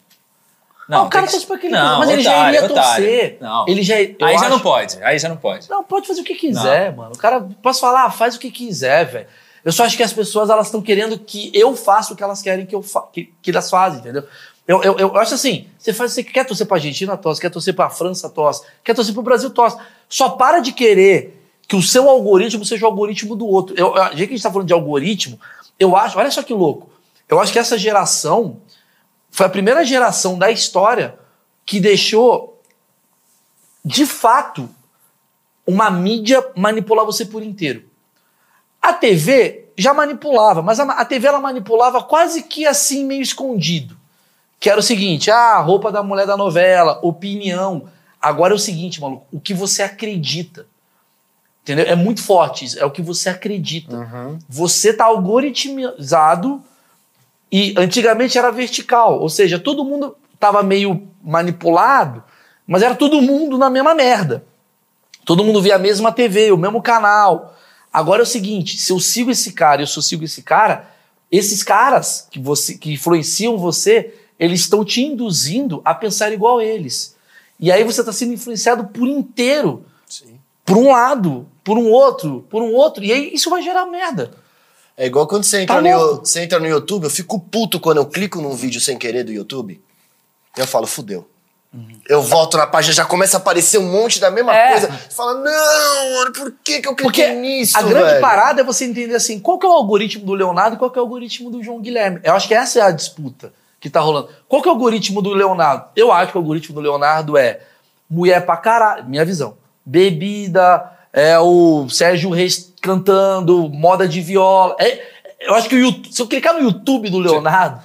Não, o cara que- torce pra aquele Não, Mas ele já otário, iria otário. torcer. Não. Ele já, Aí já acho- não pode, aí já não pode. Não, pode fazer o que quiser, mano. O cara, posso falar, faz o que quiser, velho. Eu só acho que as pessoas, elas estão querendo que eu faça o que elas querem que, eu fa que, que elas fazem, entendeu? Eu, eu, eu acho assim, você faz, você quer torcer pra Argentina, tosse, quer torcer pra França, tosse, quer torcer pro Brasil, tosse. Só para de querer que o seu algoritmo seja o algoritmo do outro. Eu, eu, já que a gente tá falando de algoritmo, eu acho, olha só que louco. Eu acho que essa geração foi a primeira geração da história que deixou, de fato, uma mídia manipular você por inteiro. A TV já manipulava, mas a, a TV ela manipulava quase que assim, meio escondido. Que era o seguinte: ah, roupa da mulher da novela, opinião. Agora é o seguinte, maluco, o que você acredita. Entendeu? É muito forte isso, é o que você acredita. Você tá algoritmizado e antigamente era vertical, ou seja, todo mundo tava meio manipulado, mas era todo mundo na mesma merda. Todo mundo via a mesma TV, o mesmo canal. Agora é o seguinte, se eu sigo esse cara e eu só sigo esse cara, esses caras que, você, que influenciam você, eles estão te induzindo a pensar igual a eles. E aí você está sendo influenciado por inteiro. Sim. Por um lado, por um outro, por um outro. E aí isso vai gerar merda. É igual quando você entra, Tá no, você entra no YouTube, eu fico puto quando eu clico num vídeo sem querer do YouTube. Eu falo, fudeu. Eu volto na página, já começa a aparecer um monte da mesma É. coisa. Você fala, não, mano, por que, que eu Porque cliquei nisso, a grande velho? parada é você entender assim, qual que é o algoritmo do Leonardo e qual que é o algoritmo do João Guilherme. Eu acho que essa é a disputa que tá rolando. Qual que é o algoritmo do Leonardo? Eu acho que o algoritmo do Leonardo é mulher pra caralho, minha visão. Bebida, é o Sérgio Reis cantando, moda de viola. É, eu acho que o YouTube- se eu clicar no YouTube do Leonardo,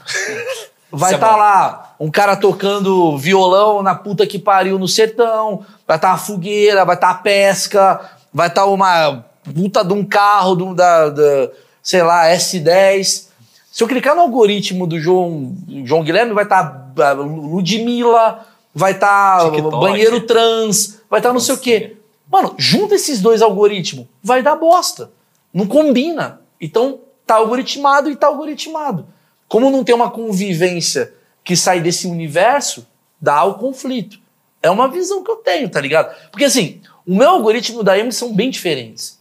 vai Isso é estar bom. lá um cara tocando violão na puta que pariu no sertão, vai estar uma fogueira, vai estar a pesca, vai estar uma puta de um carro, de um da, da, sei lá, S10. Se eu clicar no algoritmo do João, João Guilherme, vai estar a Ludmilla, vai estar TikTok. banheiro trans, vai estar não sei o quê. Mano, junta esses dois algoritmos, vai dar bosta. Não combina. Então, tá algoritmado e tá algoritmado. Como não tem uma convivência que sai desse universo, dá o conflito. É uma visão que eu tenho, tá ligado? Porque assim, o meu algoritmo e o da Emily são bem diferentes.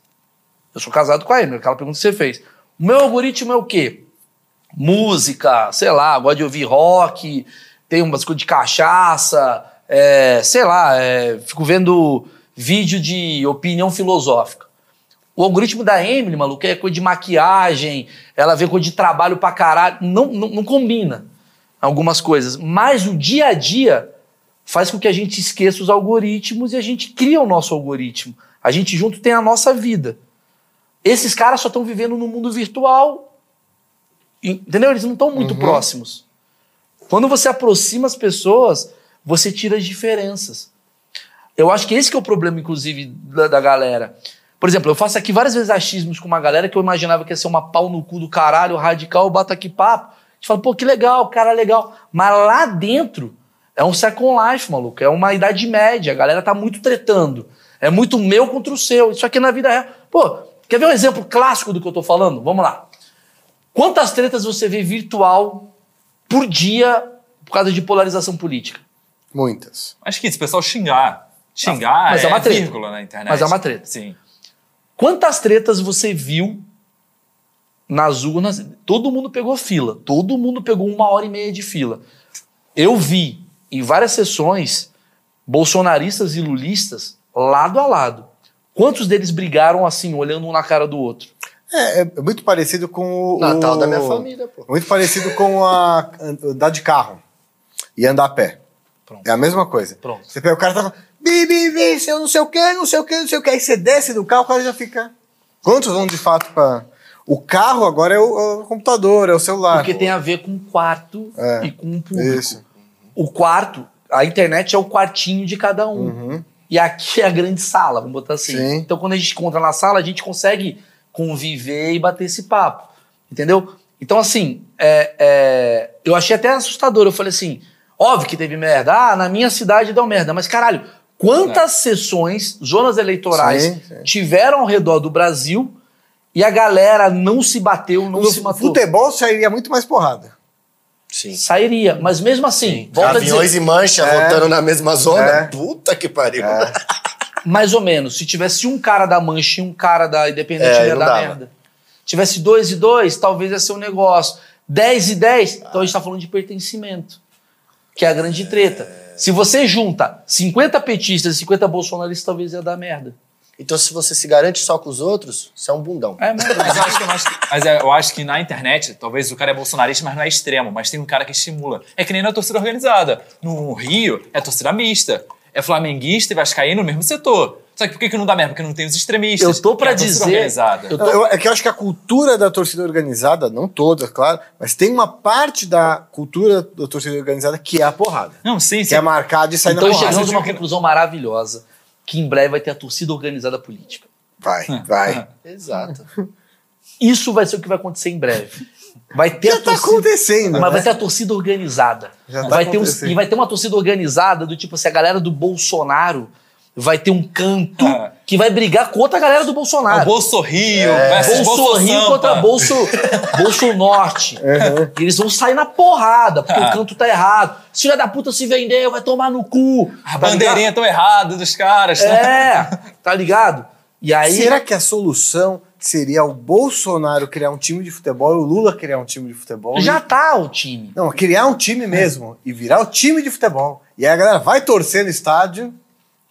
Eu sou casado com a Emily, aquela pergunta que você fez. O meu algoritmo é o quê? Música, sei lá, gosto de ouvir rock, tem umas coisas de cachaça, é, sei lá, é, fico vendo vídeo de opinião filosófica. O algoritmo da Emily, maluco, é coisa de maquiagem, ela vê coisa de trabalho pra caralho. Não, não, não combina algumas coisas. Mas o dia a dia faz com que a gente esqueça os algoritmos e a gente cria o nosso algoritmo. A gente junto tem a nossa vida. Esses caras só estão vivendo no mundo virtual. Entendeu? Eles não estão muito próximos. Quando você aproxima as pessoas, você tira as diferenças. Eu acho que esse que é o problema, inclusive, da, da galera. Por exemplo, eu faço aqui várias vezes achismos com uma galera que eu imaginava que ia ser uma pau no cu do caralho, radical, eu bato aqui papo. A gente fala, pô, que legal, cara legal. Mas lá dentro é um second life, maluco. É uma idade média. A galera tá muito tretando. É muito meu contra o seu. Isso aqui na vida real. Pô, Quer ver um exemplo clássico do que eu tô falando? Vamos lá. Quantas tretas você vê virtual por dia por causa de polarização política? Muitas. Acho que isso, o pessoal xingar. Xingar mas é é, uma treta. vírgula na internet. Mas é uma treta. Sim. Quantas tretas você viu nas urnas? Todo mundo pegou fila. Todo mundo pegou uma hora e meia de fila. Eu vi em várias sessões bolsonaristas e lulistas lado a lado. Quantos deles brigaram assim, olhando um na cara do outro? É, é muito parecido com o. Natal o- da minha família, pô. Muito parecido com a andar de carro e andar a pé. Pronto. É a mesma coisa. Pronto. Você pega o cara e tá falando, bi, bi, bi, seu não sei o que, não sei o que, não sei o que. Aí você desce do carro, o cara já fica. Quantos vão de fato pra. O carro agora é o, é o computador, é o celular. Porque tem a ver com o quarto É, e com o público. Isso. O quarto, a internet é o quartinho de cada um. E aqui é a grande sala, vamos botar assim. Sim. Então, quando a gente encontra na sala, a gente consegue conviver e bater esse papo. Entendeu? Então, assim, é, é, eu achei até assustador. Eu falei assim: óbvio que teve merda. Ah, na minha cidade deu merda. Mas, caralho, quantas sessões, zonas eleitorais Sim, sim. tiveram ao redor do Brasil e a galera não se bateu, não No se matou? futebol sairia muito mais porrada. Sim. Sairia, mas mesmo assim, volta a Aviões dizer, e mancha É. voltando na mesma zona. É. Puta que pariu. mais ou menos, se tivesse um cara da Mancha e um cara da Independente, É, não ia dar dava. merda. Tivesse dois e dois, talvez ia ser um negócio. Dez e dez, então a gente tá falando de pertencimento, que é a grande treta. Se você junta 50 petistas e 50 bolsonaristas, talvez ia dar merda. Então, se você se garante só com os outros, você é um bundão. É merda. Mas eu acho que, mas, mas é, eu acho que na internet, talvez o cara é bolsonarista, mas não é extremo, mas tem um cara que estimula. É que nem na torcida organizada. No Rio, é torcida mista. É flamenguista e vascaíno no mesmo setor. Só que por que, que não dá merda? Porque não tem os extremistas. Eu tô pra É dizer- Organizada. eu- Não, eu- é que eu acho que a cultura da torcida organizada, não toda, claro, mas tem uma parte da cultura da torcida organizada que é a porrada. Não, sim, Que sim. é marcada e sair Então na porrada. chegamos a uma que- conclusão maravilhosa, que em breve vai ter a torcida organizada política. Vai, vai. Exato. Isso vai ser o que vai acontecer em breve. Vai ter Já a tá torcida... acontecendo, Mas né? vai ter a torcida organizada. Já tá vai ter um- acontecendo. e vai ter uma torcida organizada do tipo assim, a galera do Bolsonaro vai ter um canto Ah. que vai brigar contra a galera do É o Bolsonaro. Bolso Rio É. Bolso Bolso Rio Sampa. contra Bolso, Bolso Norte. E eles vão sair na porrada, porque Ah. o canto tá errado. Se filha da puta se vendeu, vai tomar no cu. A tá bandeirinha tão errada dos caras. né? ligado? É, tá ligado? E aí. Será que a solução seria o Bolsonaro criar um time de futebol e o Lula criar um time de futebol? Já E- tá o time. Não, criar um time mesmo e virar o time de futebol. E aí a galera vai torcer no estádio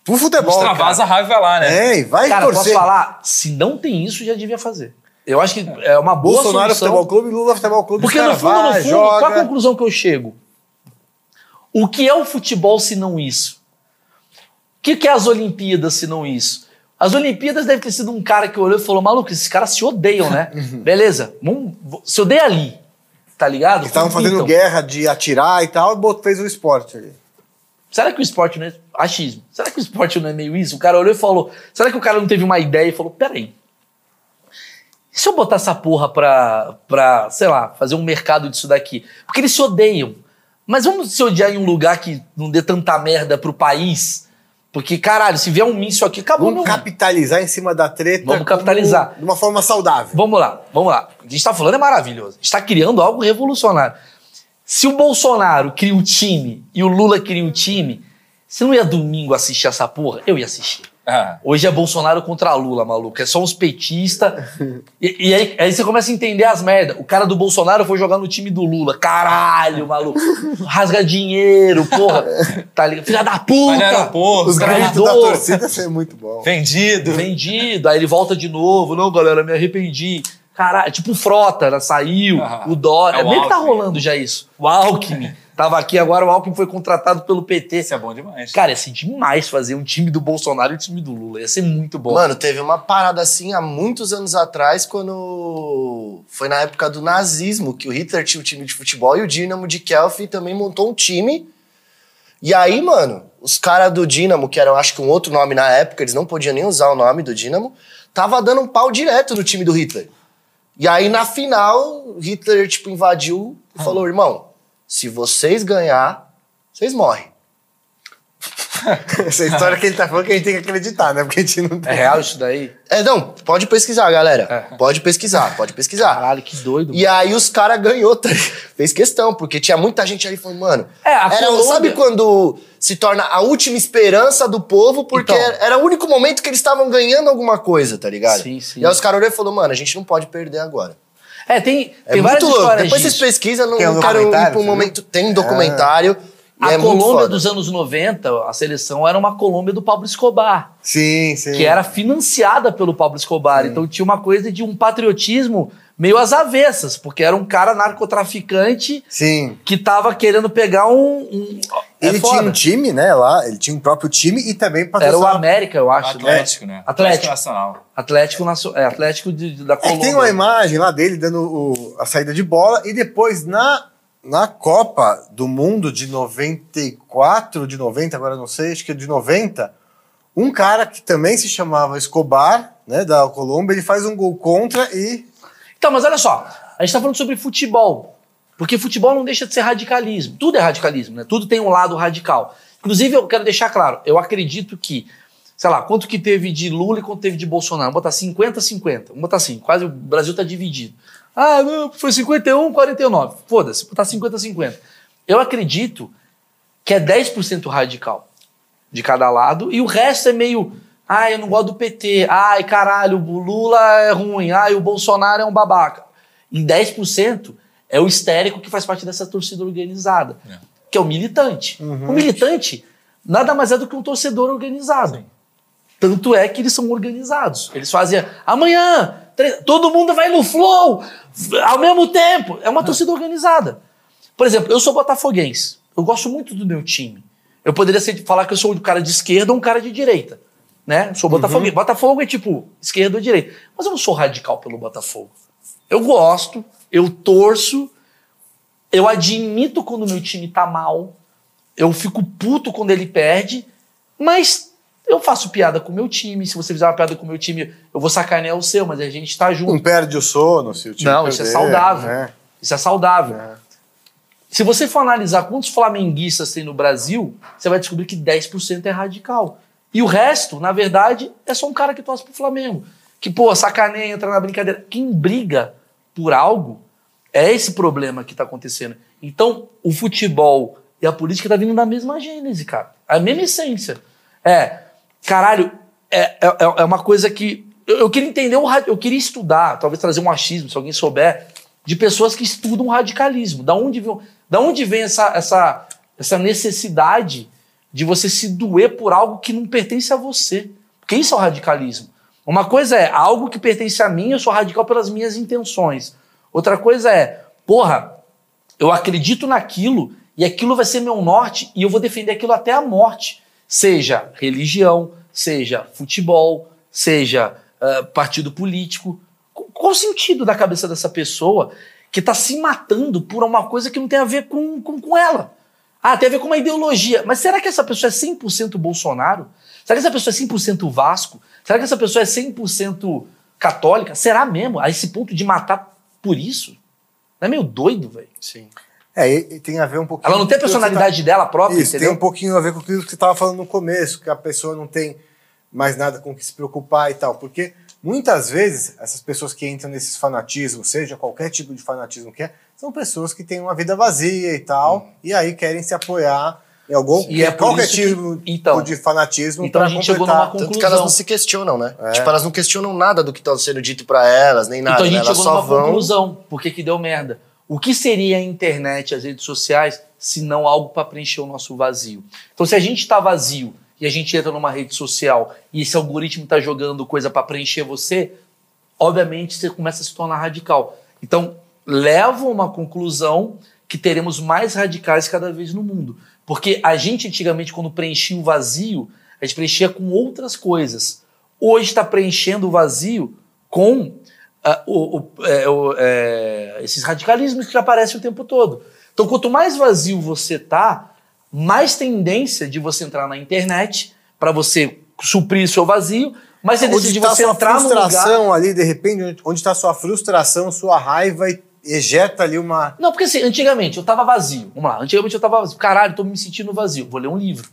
pro futebol. Extravasa a cara. raiva lá, né? É, e vai Cara, posso torcer. falar? Se não tem isso, já devia fazer. Eu acho que é uma boa Bolsonaro solução. Futebol Clube, Lula Futebol Clube. Porque no fundo, no vai, fundo, qual a joga. conclusão que eu chego? O que é o futebol se não isso? O que, que é as Olimpíadas se não isso? As Olimpíadas deve ter sido um cara que olhou e falou: maluco, esses caras se odeiam, né? Beleza, vamos, se odeia ali. Tá ligado? Eles estavam fazendo Então, guerra de atirar e tal, e bot- fez o esporte ali. Será que o esporte não é. Achismo. Será que o esporte não é meio isso? O cara olhou e falou: será que o cara não teve uma ideia e falou: peraí. E se eu botar essa porra pra, pra, sei lá, fazer um mercado disso daqui? Porque eles se odeiam. Mas vamos se odiar em um lugar que não dê tanta merda pro país? Porque, caralho, se vier um míssil aqui, acabou Vamos meu. capitalizar em cima da treta. Vamos capitalizar. como- De uma forma saudável. Vamos lá, vamos lá. O que a gente tá falando é maravilhoso. A gente tá criando algo revolucionário. Se o Bolsonaro cria um time e o Lula cria um time, você não ia domingo assistir essa porra? Eu ia assistir. Ah. Hoje é Bolsonaro contra Lula, maluco. É só uns petistas. e e aí, aí você começa a entender as merdas. O cara do Bolsonaro foi jogar no time do Lula. Caralho, maluco. Rasga dinheiro, porra. Tá ligado? Filha da puta. aeroporto, Os cara, gritos da torcida foi muito bom. vendido. Vendido. Aí ele volta de novo. Não, galera, me arrependi. Caralho, tipo o Frota, né? saiu. O Dória. é o Meio que tá rolando já isso. O Alckmin. Tava aqui agora, o Alckmin foi contratado pelo PT. Isso é bom demais. Cara, ia ser demais fazer um time do Bolsonaro e um time do Lula. Ia ser muito bom. Mano, teve uma parada assim há muitos anos atrás, quando foi na época do nazismo, que o Hitler tinha um time de futebol e o Dinamo de Kiev também montou um time. E aí, mano, os caras do Dinamo, que eram acho que um outro nome na época, eles não podiam nem usar o nome do Dinamo, tava dando um pau direto no time do Hitler. E aí, na final, Hitler, tipo, invadiu e falou, irmão, se vocês ganhar, vocês morrem. Essa história que ele tá falando que a gente tem que acreditar, né? Porque a gente não É tem. real isso daí? É, não, pode pesquisar, galera. É. Pode pesquisar, pode pesquisar. Caralho, que doido. E aí os caras ganhou, tá fez questão, porque tinha muita gente ali falando, mano. É, a era, Colômbia- Sabe quando se torna a última esperança do povo, porque Então. era o único momento que eles estavam ganhando alguma coisa, tá ligado? Sim, sim. E aí os caras olharam e falaram, mano, a gente não pode perder agora. É, tem, É tem várias muito louco. histórias Depois disso. vocês pesquisam, não, Tem um não quero ir pra um momento. Tem um documentário. A é Colômbia dos anos 90, a seleção era uma Colômbia do Pablo Escobar, Sim, sim. que era financiada pelo Pablo Escobar. Então tinha uma coisa de um patriotismo meio às avessas, porque era um cara narcotraficante Sim. que tava querendo pegar um. um é Ele foda. tinha um time, né, lá. Ele tinha um próprio time e também Era o patrocinava- América, eu acho. né? Atlético, né? Atlético. Nacional. Atlético, é, Atlético de, de- da É, Colômbia. tem uma imagem lá dele dando o- a saída de bola e depois na, na Copa do Mundo de 94, de 90, agora não sei, acho que é de 90, um cara que também se chamava Escobar, né, da Colômbia, ele faz um gol contra e Então, mas olha só, a gente tá falando sobre futebol. Porque futebol não deixa de ser radicalismo. Tudo é radicalismo, né? Tudo tem um lado radical. Inclusive, eu quero deixar claro, eu acredito que, sei lá, quanto que teve de Lula e quanto teve de Bolsonaro? Vamos botar 50-50. Vamos botar assim, quase o Brasil tá dividido. Ah, não, foi 51, 49. Foda-se, botar 50-50. Eu acredito que é 10% radical de cada lado e o resto é meio. Ai, eu não gosto do PT. Ai, caralho, o Lula é ruim. Ai, o Bolsonaro é um babaca. E 10% é o histérico que faz parte dessa torcida organizada, É. que é o militante. O militante nada mais é do que um torcedor organizado. Tanto é que eles são organizados. Eles fazem amanhã, todo mundo vai no flow ao mesmo tempo. É uma torcida organizada. Por exemplo, eu sou botafoguense. Eu gosto muito do meu time. Eu poderia ser, falar que eu sou um cara de esquerda ou um cara de direita. Né? Sou botafoguense. Botafogo é tipo esquerda ou direita. Mas eu não sou radical pelo Botafogo. Eu gosto, eu torço, eu admito quando meu time tá mal, eu fico puto quando ele perde, mas eu faço piada com o meu time. Se você fizer uma piada com o meu time, eu vou sacanear o seu, mas a gente tá junto. não perde o sono se o time Não, isso é perder, saudável. né? Isso é saudável. É. Se você for analisar quantos flamenguistas tem no Brasil, você vai descobrir que 10% é radical. E o resto, na verdade, é só um cara que torce pro Flamengo. Que, pô, sacaneia, entra na brincadeira. Quem briga por algo é esse problema que tá acontecendo. Então, o futebol e a política tá vindo da mesma gênese, cara. A mesma essência. É, caralho, é, é, é uma coisa que. Eu, eu queria entender, o eu queria estudar, talvez trazer um achismo, se alguém souber, de pessoas que estudam radicalismo. Da onde vem, da onde vem essa, essa, essa necessidade de você se doer por algo que não pertence a você? Porque isso é o radicalismo. Uma coisa é algo que pertence a mim, eu sou radical pelas minhas intenções. Outra coisa é, porra, eu acredito naquilo e aquilo vai ser meu norte e eu vou defender aquilo até a morte. Seja religião, seja futebol, seja ah, partido político. Qu- Qual o sentido da cabeça dessa pessoa que está se matando por uma coisa que não tem a ver com, com, com ela? Ah, tem a ver com uma ideologia. Mas será que essa pessoa é 100% Bolsonaro? Será que essa pessoa é 100% Vasco? Será que essa pessoa é 100% católica? Será mesmo? A esse ponto de matar por isso? Não é meio doido, velho? Sim. É, tem a ver um pouquinho. Ela não tem a tá- personalidade dela própria, Isso, entendeu? tem um pouquinho a ver com aquilo que você estava falando no começo, que a pessoa não tem mais nada com o que se preocupar e tal. Porque muitas vezes essas pessoas que entram nesses fanatismos, seja qualquer tipo de fanatismo que é, são pessoas que têm uma vida vazia e tal, e aí querem se apoiar em algum E é qualquer isso que- tipo então, de fanatismo então a gente chegou completar. numa Tanto que Conclusão. elas não se questionam, né? É. Tipo, elas não questionam nada do que tá sendo dito pra elas, nem nada. então a né? gente Elas chegou só numa vão. conclusão. Por que, que deu merda? O que seria a internet, as redes sociais, se não algo para preencher o nosso vazio? Então, se a gente está vazio e a gente entra numa rede social e esse algoritmo está jogando coisa para preencher você, obviamente você começa a se tornar radical. Então, leva a uma conclusão que teremos mais radicais cada vez no mundo. Porque a gente, antigamente, quando preenchia o vazio, a gente preenchia com outras coisas. Hoje está preenchendo o vazio com ah, o- o- é, o- é, esses radicalismos que aparecem o tempo todo. Então, quanto mais vazio você tá, mais tendência de você entrar na internet para você suprir seu vazio, mais tendência Onde de está você sua entrar no lugar... frustração ali, de repente, onde- onde está sua frustração, sua raiva e ejeta ali uma. Não, porque assim, antigamente eu tava vazio. Vamos lá, antigamente eu tava vazio. Caralho, tô me sentindo vazio. Vou ler um livro.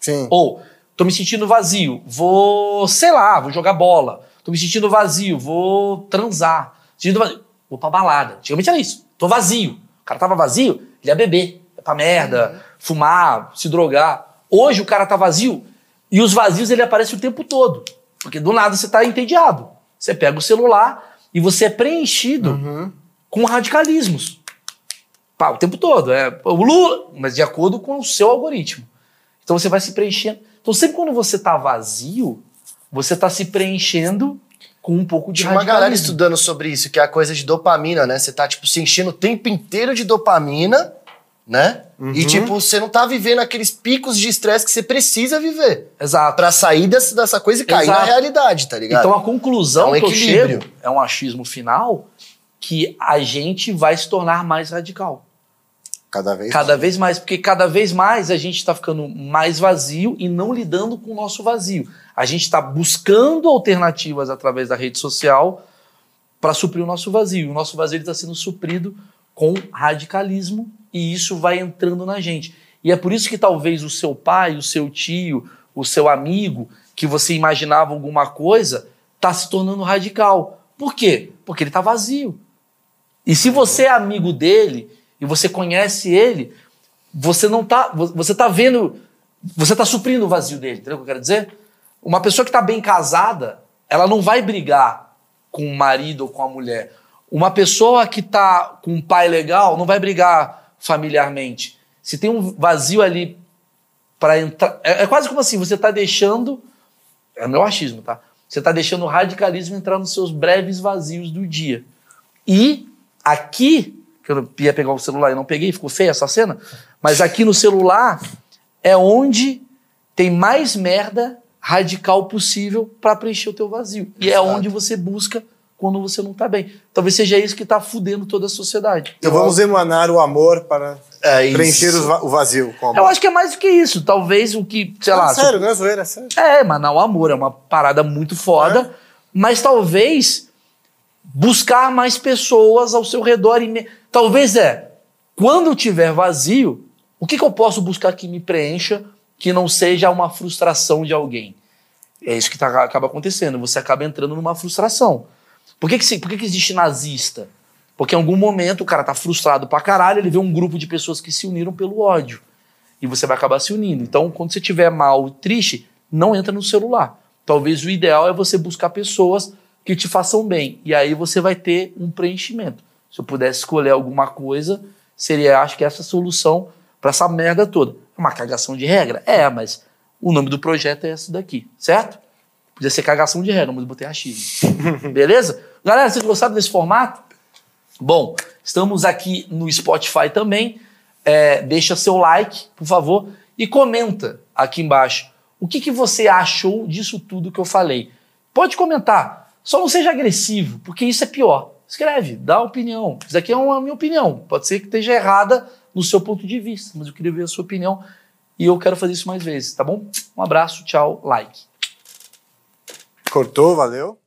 Sim. Ou, tô me sentindo vazio, vou, sei lá, vou jogar bola. Tô me sentindo vazio, vou transar. Sentindo vazio, vou pra balada. Antigamente era isso. Tô vazio. O cara tava vazio, ele ia beber, ia pra merda, fumar, se drogar. Hoje o cara tá vazio e os vazios ele aparece o tempo todo. Porque do nada você tá entediado. Você pega o celular e você é preenchido com radicalismos. Pá, o tempo todo. É o Lula, mas de acordo com o seu algoritmo. Então você vai se preenchendo. Então sempre quando você tá vazio, você tá se preenchendo com um pouco de Tinha uma galera estudando sobre isso, que é a coisa de dopamina, né? Você tá, tipo, se enchendo o tempo inteiro de dopamina, né? E, tipo, você não tá vivendo aqueles picos de estresse que você precisa viver. Exato. Pra sair dessa, dessa coisa e cair Exato. na realidade, tá ligado? Então a conclusão É um que eu equilíbrio. chego é um achismo final que a gente vai se tornar mais radical. Cada vez Cada vez mais, porque cada vez mais a gente está ficando mais vazio e não lidando com o nosso vazio. A gente está buscando alternativas através da rede social para suprir o nosso vazio. O nosso vazio está sendo suprido com radicalismo e isso vai entrando na gente. E é por isso que talvez o seu pai, o seu tio, o seu amigo, que você imaginava alguma coisa, está se tornando radical. Por quê? Porque ele está vazio. E se você é amigo dele e você conhece ele, você não tá, vo- você tá vendo, você tá suprindo o vazio dele, entendeu o que eu quero dizer? Uma pessoa que tá bem casada, ela não vai brigar com o marido ou com a mulher. Uma pessoa que tá com um pai legal não vai brigar familiarmente. Se tem um vazio ali para entrar, é, é quase como assim, você tá deixando, é meu achismo, tá? Você tá deixando o radicalismo entrar nos seus breves vazios do dia. E aqui, que eu ia pegar o celular e não peguei, ficou feia essa cena, mas aqui no celular é onde tem mais merda radical possível para preencher o teu vazio. E é Exato. onde você busca quando você não tá bem. Talvez seja isso que tá fudendo toda a sociedade. Então vamos emanar o amor para É preencher o vazio com amor. Eu acho que é mais do que isso. Talvez o que, sei lá, sério, não é zoeira, é sério. É, mas não, o amor é uma parada muito foda, mas talvez buscar mais pessoas ao seu redor. E me- Talvez é, quando eu tiver vazio, o que, que eu posso buscar que me preencha, que não seja uma frustração de alguém? É isso que tá- acaba acontecendo, você acaba entrando numa frustração. Por que, que, por que, que existe nazista? Porque em algum momento o cara tá frustrado pra caralho, ele vê um grupo de pessoas que se uniram pelo ódio. E você vai acabar se unindo. Então, quando você estiver mal, triste, não entra no celular. Talvez o ideal é você buscar pessoas que te façam bem. E aí você vai ter um preenchimento. Se eu pudesse escolher alguma coisa, seria, acho que essa solução para essa merda toda. É uma cagação de regra? É, mas o nome do projeto é esse daqui, certo? Podia ser cagação de regra, mas eu botei achismo. Beleza? Galera, vocês gostaram desse formato? Bom, estamos aqui no Spotify também. É, deixa seu like, por favor, e comenta aqui embaixo o que, que você achou disso tudo que eu falei. Pode comentar, só não seja agressivo, porque isso é pior. Escreve, dá opinião. Isso aqui é uma minha opinião. Pode ser que esteja errada no seu ponto de vista, mas eu queria ver a sua opinião e eu quero fazer isso mais vezes, tá bom? Um abraço, tchau, like. Cortou, valeu.